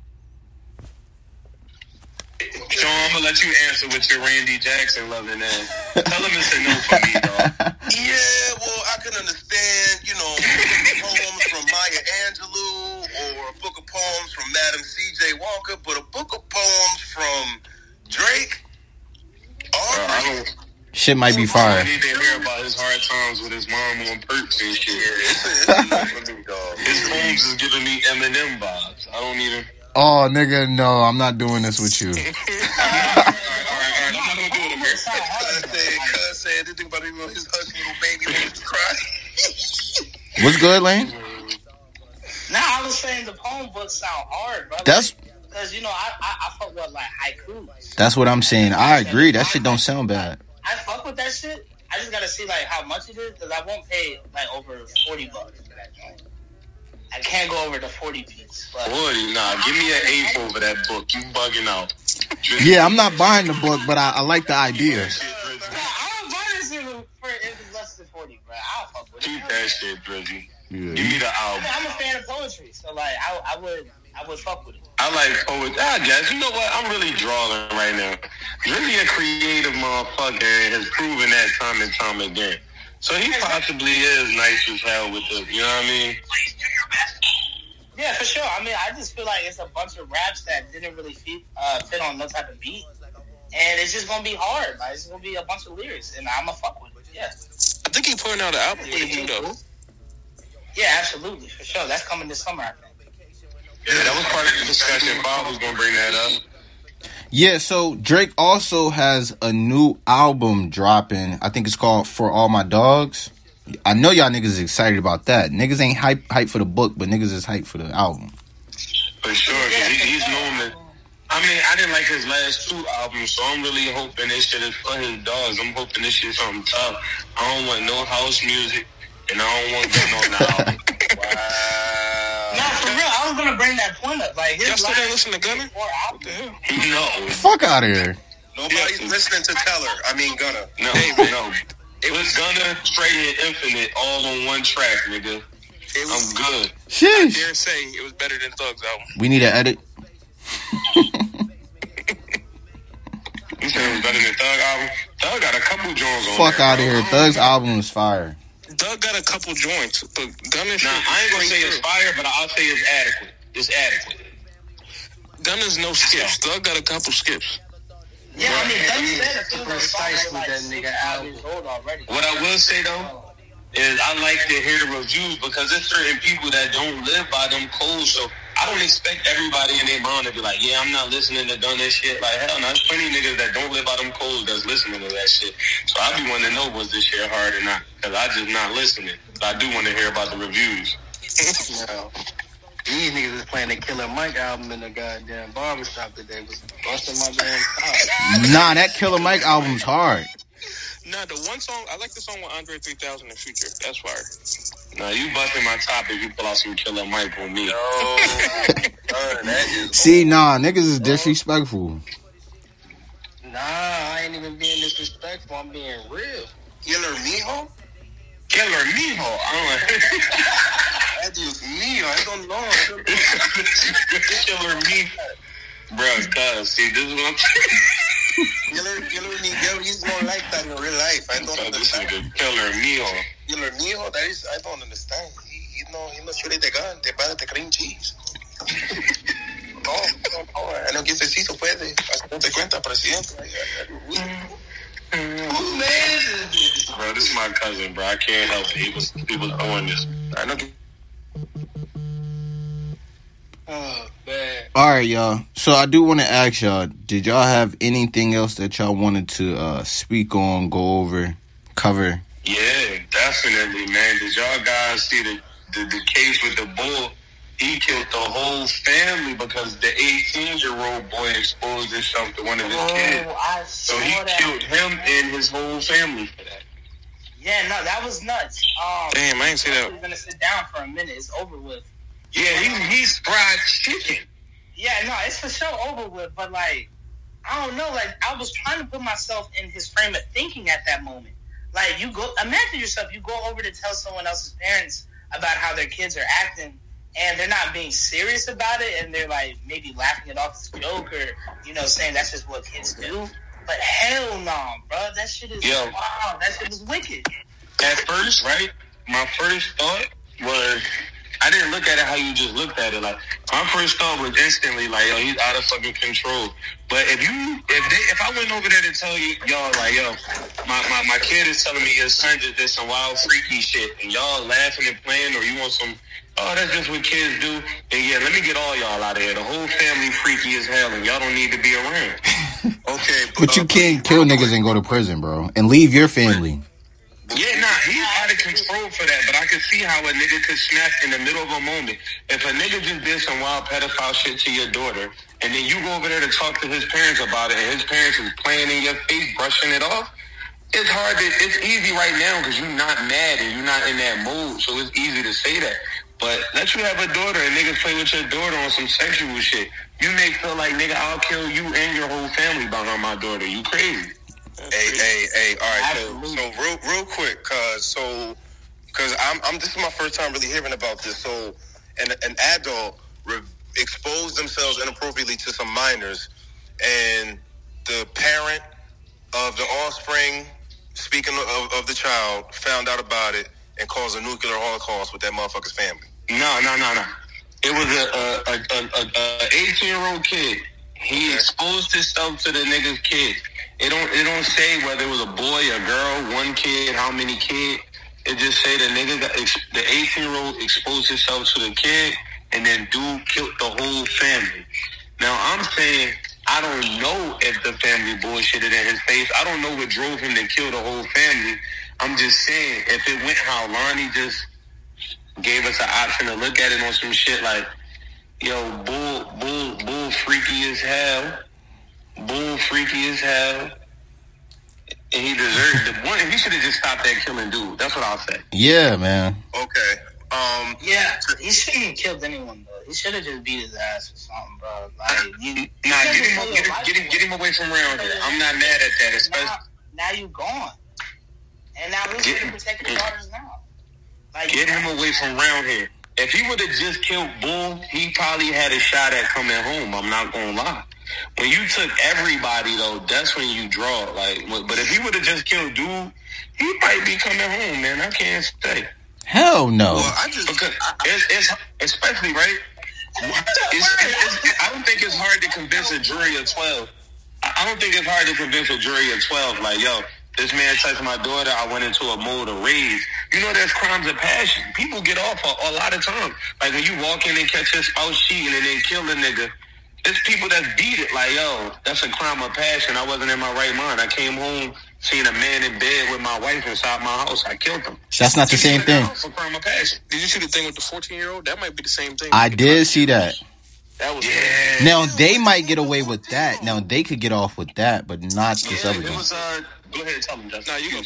S6: So I'm gonna let you answer with your Randy Jackson loving ass. Tell him it's a no for me, dog. [laughs]
S9: Yeah, well, I can understand, you know, poems from Maya Angelou or a book of poems from Madam C.J. Walker, but a book of poems from Drake.
S6: Bro, I don't.
S1: Shit might be
S6: I
S1: fire.
S6: need to hear about his hard times with his mom on perks and shit.
S9: It's a, it's a no for me, dog.
S6: His poems is giving me Eminem vibes. I don't even.
S1: Oh nigga, no, I'm not doing this with you.
S6: All right, all right, I'm not gonna do it, America.
S9: Cuz said, Cuz said, this thing about him, his husband, little baby, wanted to cry.
S1: What's good, Lane?
S4: Nah, I was saying the poem books sound hard, bro.
S1: That's
S4: because you know I I, I fuck with like haiku.
S1: that's what I'm saying. I agree. That shit don't sound bad.
S4: I fuck with that shit. I just gotta see like how much it is because I won't pay like over forty bucks for that joint. I can't go over the forty piece. But
S6: Boy, nah, give me an eighth over that book. You bugging out.
S1: Yeah, I'm not buying the book, but I, I like the idea.
S4: Nah, I don't buy this shit for less than forty, bro. I don't fuck with it.
S6: Keep that shit, Drizzy.
S1: Yeah.
S6: Give me the
S4: I
S6: album.
S4: mean, I'm a fan of poetry, so like I, I would I would fuck with it.
S6: I like poetry. I guess. You know what? I'm really drawing right now. Really a creative motherfucker and has proven that time and time again. So he possibly is nice as hell with the, you know what I mean?
S4: Yeah, for sure. I mean, I just feel like it's a bunch of raps that didn't really fit, uh, fit on no type of beat, and it's just gonna be hard. Like it's gonna be a bunch of lyrics, and I'm a fuck with it. Yeah,
S3: I think he putting out an album with it too, though.
S4: yeah, absolutely, for sure. That's coming this summer, I think.
S6: Yeah, that was part of the discussion. Bob was going to bring that up.
S1: Yeah, so Drake also has a new album dropping. I think it's called For All My Dogs. I know y'all niggas is excited about that. Niggas ain't hype hype for the book, but niggas is hype for the album.
S6: For sure, because he, he's known that. I mean, I didn't like his last two albums, so I'm really hoping this shit is for his dogs. I'm hoping this shit something tough. I don't want no house music, and I don't want gun on the album.
S4: Gonna bring that point up. Like his
S3: Y'all still
S4: last
S3: didn't listen to Gunna?
S4: four
S3: What the hell?
S6: No,
S1: Fuck out of here.
S9: Nobody's listening to Teller. I mean, Gunna.
S6: no,
S3: Hey,
S6: no. It was Gunna, Straight and Infinite, all on one track, nigga.
S3: It
S6: I'm
S3: was,
S6: good.
S1: Sheesh.
S3: dare say it was better than Thug's album.
S1: We need to edit.
S6: You said it was better than Thug album? Thug got a couple joints on
S1: Fuck
S6: there,
S1: out of here. Thug's album is fire.
S3: Thug got a couple joints, but Gunna
S6: Nah, I ain't gonna say it's fire, but I'll say it's adequate. It's adequate.
S3: Gunna's no skips. Thug got a couple skips.
S4: Yeah, I mean, Gunna said a few of those songs
S7: Precisely
S4: like
S7: that nigga album.
S4: years old already.
S6: What I will say though is I like to hear the reviews because there's certain people that don't live by them codes. So I don't expect everybody in their mind to be like, yeah, I'm not listening to done this shit. Like hell, no, there's plenty of niggas that don't live by them codes that's listening to that shit. So I be wanting to know was this shit hard or not because I just not listening. But I do want to hear about the reviews.
S7: No. [laughs] These niggas is playing the Killer Mike album in the goddamn barbershop today. Was busting my damn top.
S1: Nah, that Killer Mike album's hard.
S3: Nah, the one song I like the song with Andre 3000 in Future. That's fire.
S6: Now you busting my topic. you pull out some killer Mike on me.
S9: Oh, [laughs] son.
S1: See, nah, niggas is disrespectful.
S7: Nah, I ain't even being disrespectful. I'm being real.
S9: Killer Mijo?
S6: Killer Mijo. I [laughs]
S9: That is me. I don't know. I don't know.
S6: don't Killer Mijo. Bruh, cuz, see, this is what I'm
S9: Killer, Killer Miguel, he's not like that in real life. I don't
S6: saying. This
S9: understand.
S6: nigga Killer Mijo.
S9: Killer Mijo, that is, I don't understand. He, he no, he no shoot the gun, te para the cream cheese. No, no, no, en lo que se hizo puede, hazte cuenta, presidente.
S6: Bro, this is my my cousin, bro. I can't help it. He was he was doing this.
S3: I know.
S4: Oh man.
S1: All right, y'all. So I do want to ask y'all: Did y'all have anything else that y'all wanted to uh, speak on, go over, cover?
S6: Yeah, definitely, man. Did y'all guys see the, the the case with the bull? He killed the whole family because the 18 year old boy exposed himself to one of his kids.
S4: Oh, I saw
S6: So he
S4: that.
S6: killed him and his whole family for that.
S4: Yeah, no, that was nuts. Um,
S3: Damn, I ain't see that.
S4: We're gonna sit down for a minute. It's over with.
S6: Yeah, he, he's fried chicken.
S4: Yeah, no, it's for sure over with. But like, I don't know. Like, I was trying to put myself in his frame of thinking at that moment. Like, you go, imagine yourself. You go over to tell someone else's parents about how their kids are acting, and they're not being serious about it, and they're like maybe laughing it off as a joke, or you know, saying that's just what kids do. But hell no, bro. That shit is
S6: Yo.
S4: wow. That shit is wicked.
S6: At first, right, my first thought was I didn't look at it how you just looked at it. Like my first thought was instantly like, yo, he's out of fucking control. But if you if they if I went over there to tell you y'all like, yo, my, my, my kid is telling me his son just did some wild freaky shit and y'all laughing and playing or you want some Oh, that's just what kids do. And yeah, let me get all y'all out of here. The whole family freaky as hell, and y'all don't need to be around. [laughs]
S9: Okay,
S1: But you
S9: uh,
S1: can't kill niggas and go to prison, bro, and leave your family.
S6: Yeah, nah, he's out of control for that, but I can see how a nigga could snap in the middle of a moment. If a nigga just did some wild pedophile shit to your daughter, and then you go over there to talk to his parents about it, and his parents is playing in your face, brushing it off, it's hard to, it's easy right now because you're not mad and you're not in that mood, so it's easy to say that. But let you have a daughter and niggas play with your daughter on some sexual shit. You may feel like, nigga, I'll kill you and your whole family behind my daughter. You crazy.
S9: Hey, hey, hey! All right, so,
S4: Absolutely.
S9: so real, real quick, cause so, cause I'm, I'm. This is my first time really hearing about this. So, an, an adult re- exposed themselves inappropriately to some minors, and the parent of the offspring, speaking of, of the child, found out about it and caused a nuclear holocaust with that motherfucker's family.
S6: No, no, no, no. It was a a a, a, a eighteen year old kid. He exposed himself to the nigga's kid. It don't it don't say whether it was a boy, a girl, one kid, how many kids. It just say the nigga got the eighteen year old exposed himself to the kid, and then dude killed the whole family. Now I'm saying I don't know if the family bullshitted in his face. I don't know what drove him to kill the whole family. I'm just saying if it went how Lonnie just gave us an option to look at it on some shit like, yo, bull, bull, bull, freaky as hell, bull, freaky as hell, and he deserved the one. He should have just stopped that killing dude. That's what I'll say.
S1: Yeah, man.
S9: Okay. Um.
S4: Yeah, he shouldn't have killed anyone though. He should have just beat his ass or something, bro. Like [laughs] you, you
S6: Nah,
S4: shouldn't
S6: get him, get him, get him, get him away from around here. I'm not mad at that, especially.
S4: now, now you gone. And now who's
S6: Get-
S4: going to protect your daughters now? Like,
S6: Get him away from around here. If he would have just killed Bull, he probably had a shot at coming home. I'm not gonna lie. When you took everybody though, that's when you draw. Like, but if he would have just killed Dude, he might be coming home, man. I can't say
S1: Hell no.
S9: Well, I just.
S6: because it's, it's especially right. It's, it's, I don't think it's hard to convince a jury of twelve. I I don't think it's hard to convince a jury of twelve. Like, yo, this man touched my daughter. I went into a mode of rage. You know, there's crimes of passion. People get off a, a lot of times. Like when you walk in and catch your spouse cheating and then kill the nigga. It's people that beat it. Like, yo, that's a crime of passion. I wasn't in my right mind. I came home, seen a man in bed with my wife inside my house. I killed him.
S1: That's not the same thing.
S6: It's a crime of passion.
S3: Did you see the thing with the 14 year old? That might be the same thing.
S1: I did see that.
S3: That was
S6: Yeah.
S1: Now they might get away with that. Now they could get off with that, but not this
S6: Yeah,
S1: other
S6: it
S1: one.
S6: was. Uh, go ahead, and tell them. Justin.
S3: Nah, you go.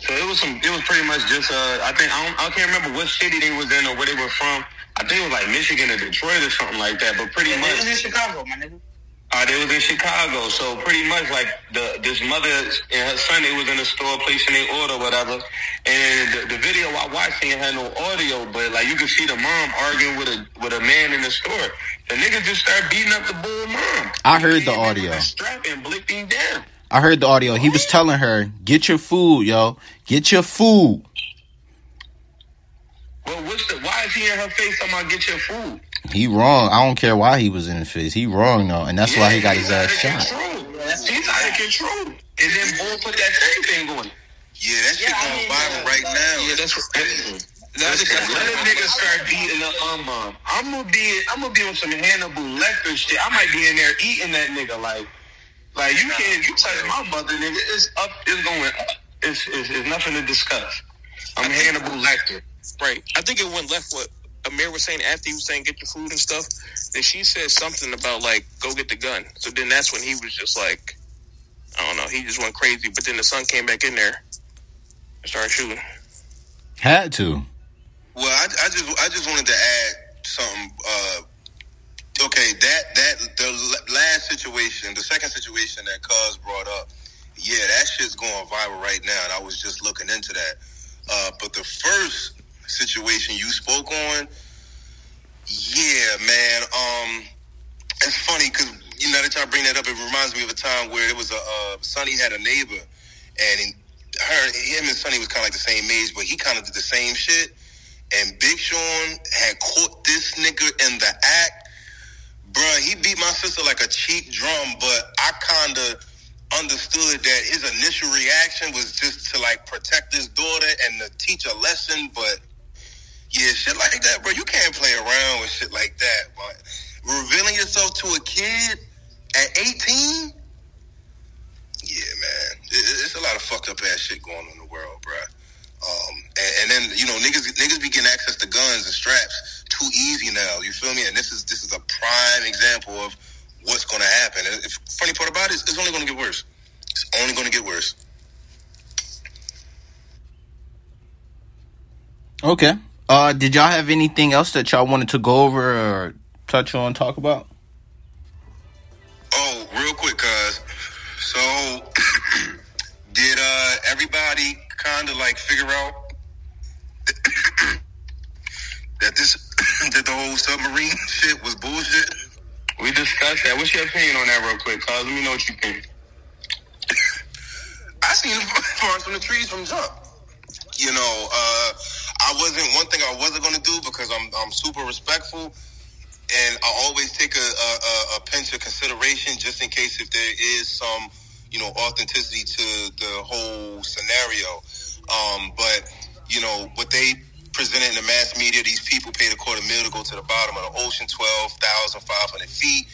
S6: So it was some. It was pretty much just. Uh, I think I, don't, I can't remember what city they was in or where they were from. I think it was like Michigan or Detroit or something like that. But pretty
S4: Yeah, they was in
S6: much,
S4: Chicago, my nigga.
S6: uh, they was in Chicago. So pretty much like the this mother and her son, they was in the store placing their order, whatever. And the, the video I watched ain't had no audio, but like you could see the mom arguing with a with a man in the store. The nigga just started beating up the bull mom.
S1: I heard the
S6: Came in with
S1: audio.
S6: a Strap and blicked him down.
S1: I heard the audio. He was telling her, "Get your food, yo. Get your food."
S6: Well, what's the? Why is he in her face talking about get your food?
S1: He wrong. I don't care why he was in his face. He wrong though, and that's why he got his ass
S6: he's out of
S1: shot.
S6: control. He's out of control. and then Bull put that same thing on.
S9: Yeah, that shit
S4: Yeah, I
S9: going
S4: mean,
S9: viral
S4: uh,
S9: right now.
S3: Yeah, that's what.
S6: That's
S3: That's
S6: let a nigga start beating the um um. I'm gonna be I'm gonna be on some Hannibal Lecter shit. I might be in there eating that nigga like like you can't you touch my mother nigga. It's up. It's going up. It's it's, it's nothing to discuss. I'm Hannibal Lecter.
S3: Right. I think it went left what Amir was saying after he was saying get your food and stuff. That she said something about like go get the gun. So then that's when he was just like, I don't know. He just went crazy. But then the son came back in there and started shooting.
S1: Had to.
S9: Well, I, I just I just wanted to add something. Uh, okay, that that the last situation, the second situation that Cuz brought up, yeah, that shit's going viral right now, and I was just looking into that. Uh, but the first situation you spoke on, yeah, man. Um, it's funny because you know that y'all bring that up. It reminds me of a time where it was a uh, Sonny had a neighbor, and in, her, him and Sonny was kind of like the same age, but he kind of did the same shit. And Big Sean had caught this nigga in the act. Bruh, he beat my sister like a cheap drum, but I kind of understood that his initial reaction was just to like protect his daughter and to teach a lesson. But yeah, shit like that, bro, you can't play around with shit like that. But revealing yourself to a kid at 18, yeah, man, it, it's a lot of fucked up ass shit going on in the world, bro. Um, and, and then you know niggas niggas be getting access to guns and straps too easy now. You feel me? And this is this is a prime example of what's going to happen. And funny part about it is it's only going to get worse. It's only going to get worse.
S1: Okay. Uh, did y'all have anything else that y'all wanted to go over or touch on, talk about?
S9: Oh, real quick, cuz. So, [coughs] did uh, everybody kind of like figure out [coughs] that this [coughs] that the whole submarine [laughs] shit was bullshit?
S6: We discussed that. What's your opinion on that, real quick, cuz? Let me know what you think.
S9: I seen the forest from the trees from jump. You know, uh, I wasn't one thing I wasn't going to do because I'm I'm super respectful, and I always take a, a, a- pinch of consideration just in case if there is some you know authenticity to the whole scenario. Um, but you know what they presented in the mass media, these people paid a quarter mil to go to the bottom of the ocean, twelve thousand five hundred feet.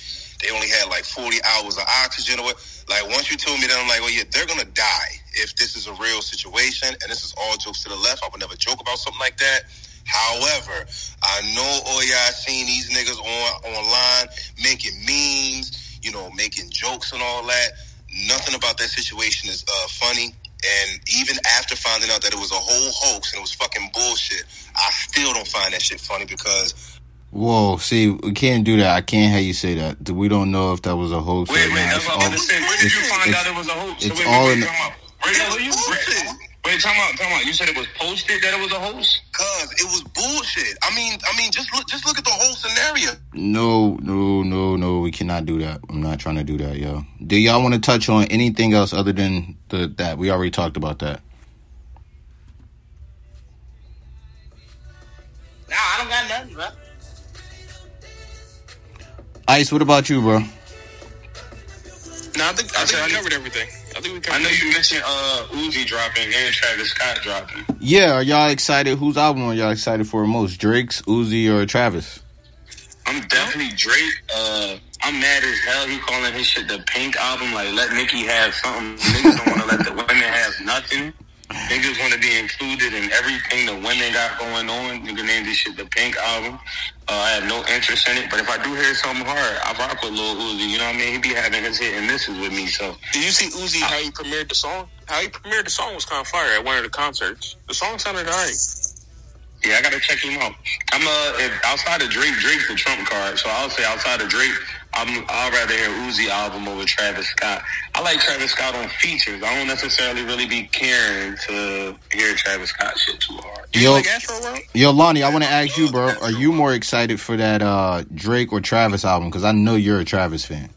S9: They only had like forty hours of oxygen or what. Like once you told me that, I'm like, well, yeah, they're gonna die if this is a real situation. And this is all jokes to the left. I would never joke about something like that. However, I know all y'all seen these niggas on online making memes, you know, making jokes and all that. Nothing about that situation is uh, funny. And even after finding out that it was a whole hoax and it was fucking bullshit, I still don't find that shit funny because
S1: Whoa, see, we can't do that. I can't have you say that. We don't know if that was a hoax
S6: Wait,
S1: or
S6: wait, that's
S1: It's
S6: what I'm
S1: all-
S6: about to say. Where did you find out it was a hoax?
S1: it's
S6: wait,
S1: all
S6: wait,
S1: in
S6: wait,
S1: the-
S6: time out. Wait,
S9: it
S6: no,
S9: was
S6: you,
S9: bullshit.
S6: wait, wait, time out, time out. You said it was posted that it was a hoax?
S9: Cause it was bullshit. I mean, I mean, just look, just look at the whole scenario.
S1: No, no, no, no. We cannot do that. I'm not trying to do that, yo. Do y'all want to touch on anything else other than the that? We already talked about that.
S4: Nah, I don't got nothing, bro.
S1: Ice, what about you, bro?
S3: No, I think I
S6: I said
S3: think we
S6: I-
S3: covered everything. I think we
S6: I know you mentioned uh, Uzi dropping and Travis Scott dropping.
S1: Yeah, are y'all excited? Whose album are y'all excited for most? Drake's, Uzi, or Travis?
S6: I'm definitely Drake. Uh, I'm mad as hell. He calling his shit the Pink album. Like, let Nicki have something. Niggas don't want to let the women have nothing. Niggas want to be included in everything the women got going on. Nigga named this shit the Pink album. Uh, I have no interest in it. But if I do hear something hard, I rock with Lil Uzi. You know what I mean? He be having his hit and misses with me. So
S3: Did you see Uzi how he premiered the song? How he premiered the song was kind of fire at one of the concerts. The song sounded alright.
S6: Yeah, I gotta check him out. I'm uh, if outside of Drake, Drake's the trump card. So I'll say outside of Drake, I'm I'd rather hear Uzi album over Travis Scott. I like Travis Scott on features. I don't necessarily really be caring to hear Travis Scott shit too hard.
S3: You
S1: Yo,
S3: like Astro
S1: yo, Lonnie, I want to ask you, bro. Are you more excited for that uh Drake or Travis album? Because I know you're a Travis fan.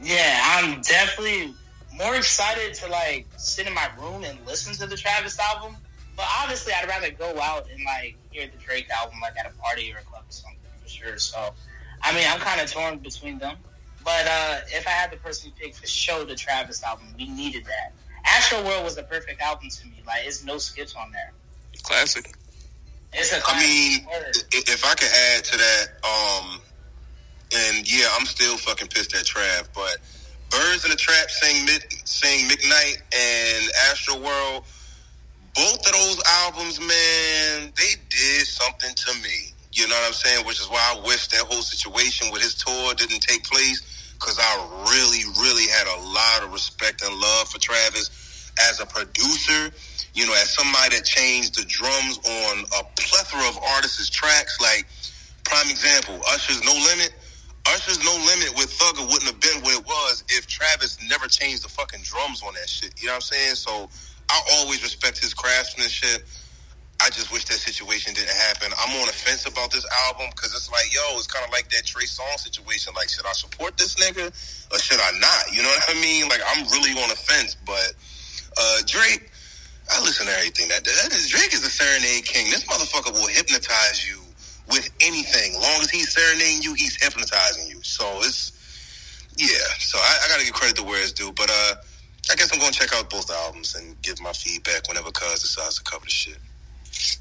S4: Yeah, I'm definitely more excited to like sit in my room and listen to the Travis album. But obviously, I'd rather go out and like hear the Drake album like at a party or a club or something for sure. So, I mean, I'm kind of torn between them. But uh, if I had the person to personally pick for show the Travis album, we needed that. Astroworld was the perfect album to me. Like, it's no skips on there.
S3: Classic.
S4: It's a
S9: I
S4: classic
S9: mean,
S4: word.
S9: if I could add to that, um, and yeah, I'm still fucking pissed at Trav, but Birds in the Trap sing mid, sing McKnight and Astroworld. Both of those albums, man, they did something to me. You know what I'm saying? Which is why I wish that whole situation with his tour didn't take place because I really, really had a lot of respect and love for Travis as a producer. You know, as somebody that changed the drums on a plethora of artists' tracks. Like, prime example, Usher's No Limit. Usher's No Limit with Thugger wouldn't have been what it was if Travis never changed the fucking drums on that shit. You know what I'm saying? So I always respect his craftsmanship. I just wish that situation didn't happen. I'm on the fence about this album because it's like, yo, it's kind of like that Trey Songz situation. Like, should I support this nigga or should I not? You know what I mean? Like, I'm really on the fence. But uh, Drake, I listen to everything. That, that is Drake is a serenade king. This motherfucker will hypnotize you with anything. Long as he's serenading you, he's hypnotizing you. So it's yeah. So I, I got to give credit to where it's due. But uh, I guess I'm gonna check out both albums and give my feedback whenever Cuz decides to cover the shit.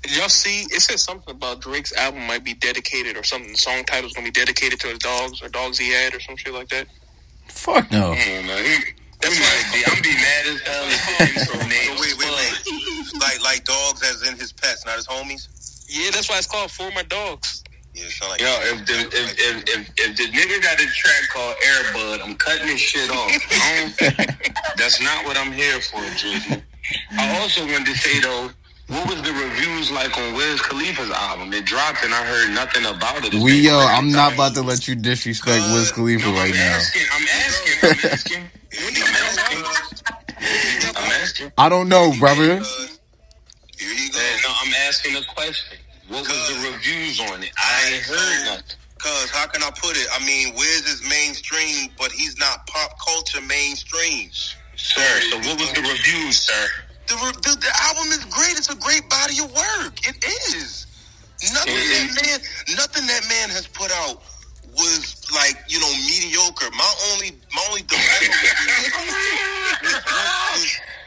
S3: Did y'all see? It said something about Drake's album might be dedicated or something. The song title's gonna be dedicated to his dogs or dogs he had or some shit like that.
S1: Fuck no.
S6: Come on. He,
S3: That's
S6: he might be. I'm be mad as hell if the intro
S9: So
S6: name
S9: wait, wait, wait. like like dogs as in his pets, not his homies.
S3: Yeah, that's why it's called For My Dogs.
S9: Yeah, like
S6: Yo, if the if, if if if the nigga got a track called Air Bud, I'm cutting this shit off. [laughs] I don't- that's not what I'm here for, Drizzy. I also wanted to say though, what was the reviews like on Wiz Khalifa's album? It dropped and I heard nothing about it. It's
S1: We yo,
S6: crazy
S1: I'm not about to let you disrespect uh, Wiz Khalifa
S6: No,
S1: right
S6: I'm
S1: now.
S6: asking, I'm asking, I'm asking. I'm asking. I'm asking.
S1: I don't know, brother.
S9: Cuz, here you go.
S6: No, I'm asking a question. What was the reviews on it? I ain't heard nothing.
S9: Cause how can I put it? I mean, Wiz is mainstream, but he's not pop culture mainstream.
S6: Sir, so what was the reviews, sir?
S9: The, the the album is great. It's a great body of work. It is. Nothing that man, nothing that man has put out was like you know mediocre. My only, my only [laughs] was,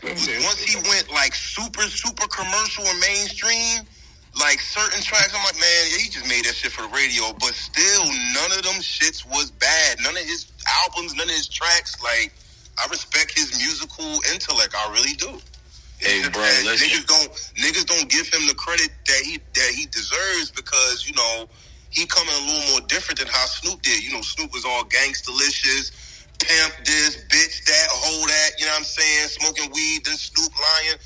S9: was, was once he went like super, super commercial and mainstream. Like certain tracks, I'm like, man, he just made that shit for the radio. But still, none of them shits was bad. None of his albums, none of his tracks. Like, I respect his musical intellect. I really do.
S6: Hey, bro, listen.
S9: niggas don't niggas don't give him the credit that he that he deserves because you know he coming a little more different than how Snoop did. You know, Snoop was all gangstalicious, pimp this, bitch that, hold that. You know what I'm saying? Smoking weed, then Snoop lying.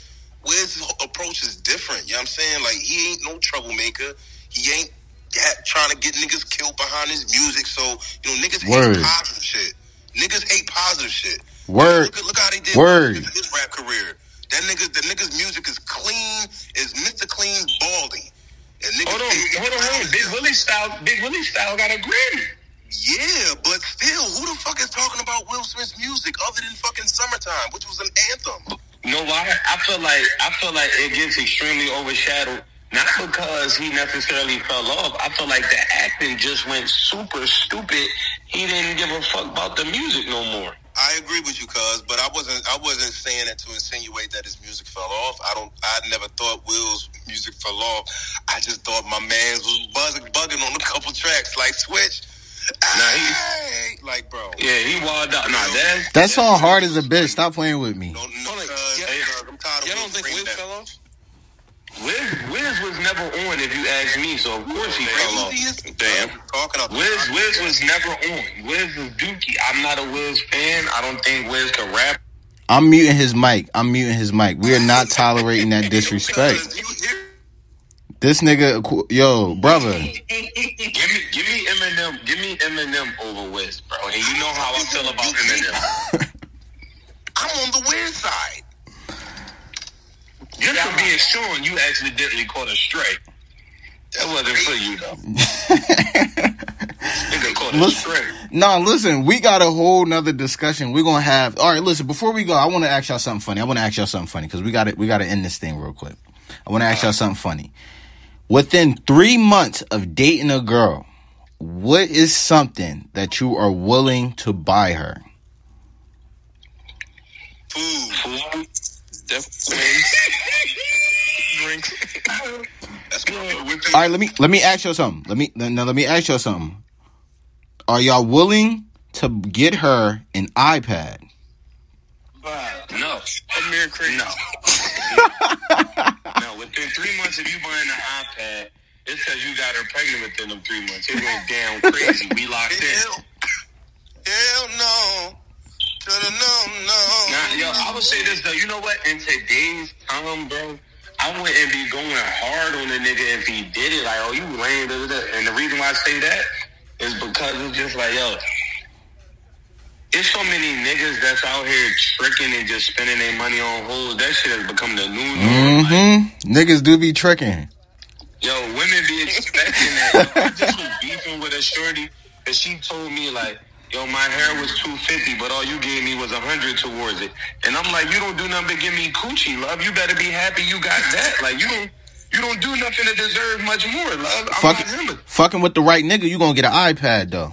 S9: Wiz's approach is different. You know what I'm saying? Like he ain't no troublemaker. He ain't ha- trying to get niggas killed behind his music. So you know, niggas
S1: Word.
S9: hate positive shit. Niggas hate positive shit.
S1: Word.
S9: Look, at- look how they did
S1: Word.
S9: his rap career. That nigga, the nigga's music is clean, is Mr. Clean Baldy. And niggas
S6: Hold on, hold on, hold on. Big Willie style, Big Willie style got a Grammy.
S9: Yeah, but still, who the fuck is talking about Will Smith's music other than fucking Summertime, which was an anthem?
S6: You know why? I feel like I feel like it gets extremely overshadowed. Not because he necessarily fell off. I feel like the acting just went super stupid. He didn't give a fuck about the music no more.
S9: I agree with you, cuz, but I wasn't. I wasn't saying it to insinuate that his music fell off. I don't. I never thought Will's music fell off. I just thought my man's was buzzing, bugging on a couple tracks, like Switch.
S6: Nah, he-
S9: like bro.
S6: Yeah, he walled out. Nah, that
S1: That song hard as a bitch. Stop playing with me.
S9: No, no, cuz,
S3: yeah.
S9: cuz, I'm tired of
S3: Y'all don't think
S9: bringing
S3: Wiz
S9: that-
S3: fell off?
S6: Wiz, Wiz was never on, if you ask me. So of course he fell off. Damn.
S9: Talking up.
S6: Wiz, Wiz was never on. Wiz was Dookie. I'm not a Wiz fan. I don't think Wiz can rap.
S1: I'm muting his mic. I'm muting his mic. We are not tolerating that [laughs] disrespect.
S9: Cuz you hear-
S1: This nigga, yo, brother. [laughs]
S6: Give me, give me Eminem, give me Eminem over Wiz, bro. And you know how I feel about Eminem. [laughs]
S9: I'm on the Wiz side.
S6: Just for being Sean, you accidentally caught a stray. That wasn't for you though. [laughs] Nigga caught a
S1: Listen,
S6: stray.
S1: nah, listen, we got a whole nother discussion. We're gonna have. All right, listen. Before we go, I want to ask y'all something funny. I want to ask y'all something funny because we got to We got to end this thing real quick. I want to ask y'all something funny. Within three months of dating a girl, what is something that you are willing to buy her?
S9: Food. [laughs]
S1: All right, let me let me ask you something. Let me now let me ask you something. Are y'all willing to get her an iPad?
S4: Bruh.
S6: No.
S3: Amir crazy.
S6: No. [laughs] no, within three months of you buying an iPad, it says you got her pregnant within them three months. It went down crazy. We locked in.
S9: Hell, hell no. No, no, no, no.
S6: Nah, yo, I would say this though. You know what? In today's time, bro, I wouldn't be going hard on the nigga if he did it. Like, oh, you lame. Da, da, da. And the reason why I say that is because it's just like, yo, it's so many niggas that's out here tricking and just spending their money on hoes. That shit has become the new norm.
S1: Mm-hmm. Niggas do be tricking.
S6: Yo, women be expecting that. [laughs] I just was beefing with a shorty, and she told me like, "Yo, my hair was two fifty, but all you gave me was a hundred towards it." And I'm like, "You don't do nothing but give me coochie, love. You better be happy you got that. Like, you don't, you don't do nothing to deserve much more, love. I'm
S1: Fuck,
S6: not
S1: fucking with the right nigga, you gonna get an iPad though.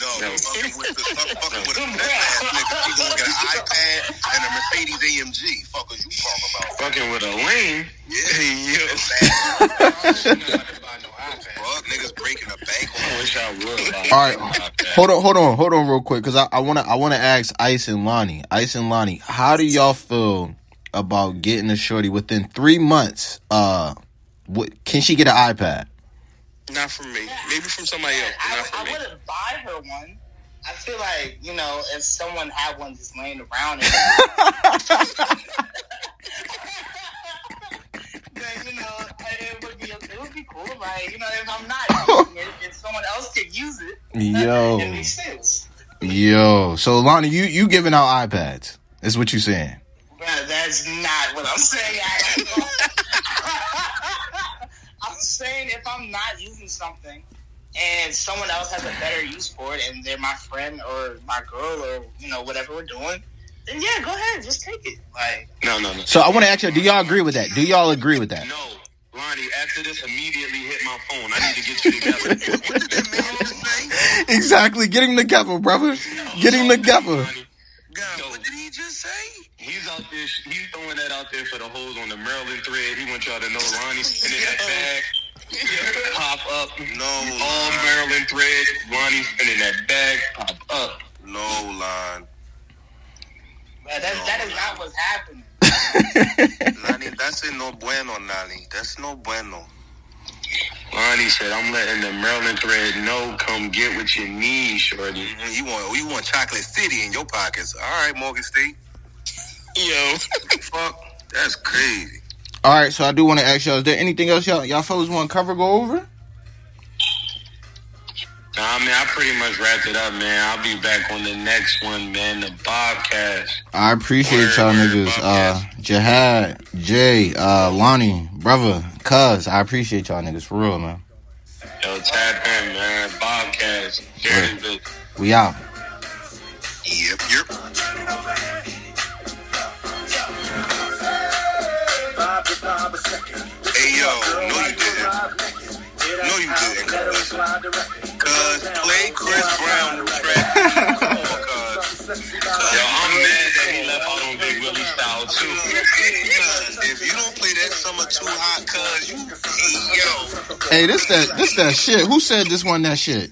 S9: No, fucking with the fucking with a [laughs] mess ass nigga. She gonna get an iPad and a Mercedes AMG. Fuck is you talking about?
S6: Fucking with a lame.
S9: Yeah, [laughs] Fuck [laughs] niggas breaking a bank
S6: I wish I would.
S1: All right, hold on, hold on, hold on, real quick, because I, I wanna I wanna ask Ice and Lonnie. Ice and Lonnie, how do y'all feel about getting a shorty within three months? Uh, what can she get an iPad?
S3: Not from me. Maybe from somebody else, but
S4: I,
S3: not from
S4: I
S3: me.
S4: wouldn't buy her one. I feel like you know if someone had one just laying around, and [laughs] [laughs] then you know it would be it would be cool. Like you know if I'm not [laughs] using it, if someone else could use it,
S1: Yo. [laughs]
S4: it makes sense.
S1: Yo, so Lonnie, you you giving out iPads? Is what you saying?
S4: But that's not what I'm saying. [laughs] I'm saying if I'm not using something and someone else has a better use for it and they're my friend or my girl or, you know, whatever we're doing, then yeah, go ahead, just take it. Like,
S6: No, no, no.
S1: So I want to ask you, do y'all agree with that? Do y'all agree with that?
S6: No, Lonnie. After this, immediately hit my phone. I need to get you together.
S9: What did that man just say?
S1: Exactly, get him together, brother. Get him together.
S9: God,
S6: Yo.
S9: what did he just say?
S6: He's out there. He's throwing that out there for the hoes on the Maryland thread. He wants y'all to know Lonnie spinning [laughs] that bag. Pop up.
S9: No,
S6: All
S9: line.
S6: Maryland thread. Lonnie spinning that bag. Pop up.
S9: No line.
S4: man, that, that is not what's happening. [laughs]
S9: Nani, that's it no bueno, Nani. That's no bueno.
S6: Lonnie said, "I'm letting the Maryland thread know. Come get what you need, shorty."
S9: Mhm, You want you want chocolate city in your pockets. All right, Morgan State.
S3: Yo.
S9: Fuck, that's crazy.
S1: All right, so I do want to ask y'all: Is there anything else y'all y'all fellas want to cover? Go over?
S6: Nah, man, I pretty much wrapped it up, man. I'll be back on the next one, man. The Bobcast.
S1: I appreciate
S3: Word,
S1: y'all
S3: word,
S1: niggas. Uh, Jihad, Jay, uh, Lonnie, brother, Cuz. I appreciate y'all niggas for real, man.
S6: Yo, tap in, man. Bobcast.
S1: We out.
S9: Yep, yep. Hey yo, no you didn't. No you didn't, cuz. Cuz play Chris Brown new track. Come on, cuz.
S6: Yo, I'm mad that he left out on Big Willie style too.
S9: Cuz, if you don't play that summer too hot, cuz you hey, yo.
S1: Hey, this that this that shit. Who said this one that shit?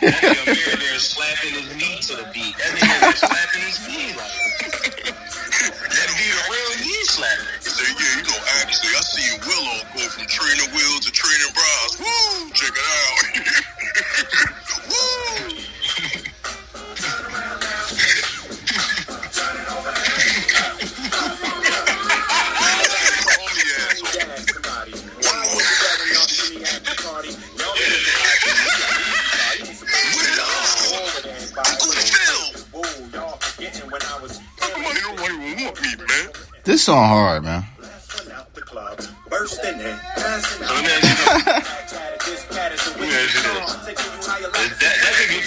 S6: That nigga Amir there slapping his knee to the beat. That nigga there slapping his knee like. That be a real knee slapper.
S9: Say, yeah, you know, actually, I seen Willow go from training wheels to training bras. Woo! Check it out. Woo! Homie asshole. One more. Willow! Uncle Phil! How come I don't even want me, man?
S1: This song hard, man.
S6: That,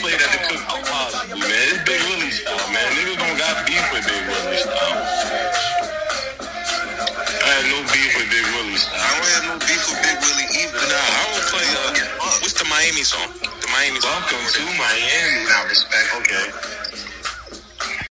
S6: played at the cookout man. Big Willie man. Niggas don't got beef with Big Willie. I no beef with Big Willie
S9: I don't have no beef with Big Willie either. Nah, I play uh
S3: What's the Miami song? The Miami song.
S6: Welcome to Miami. Now respect. Okay.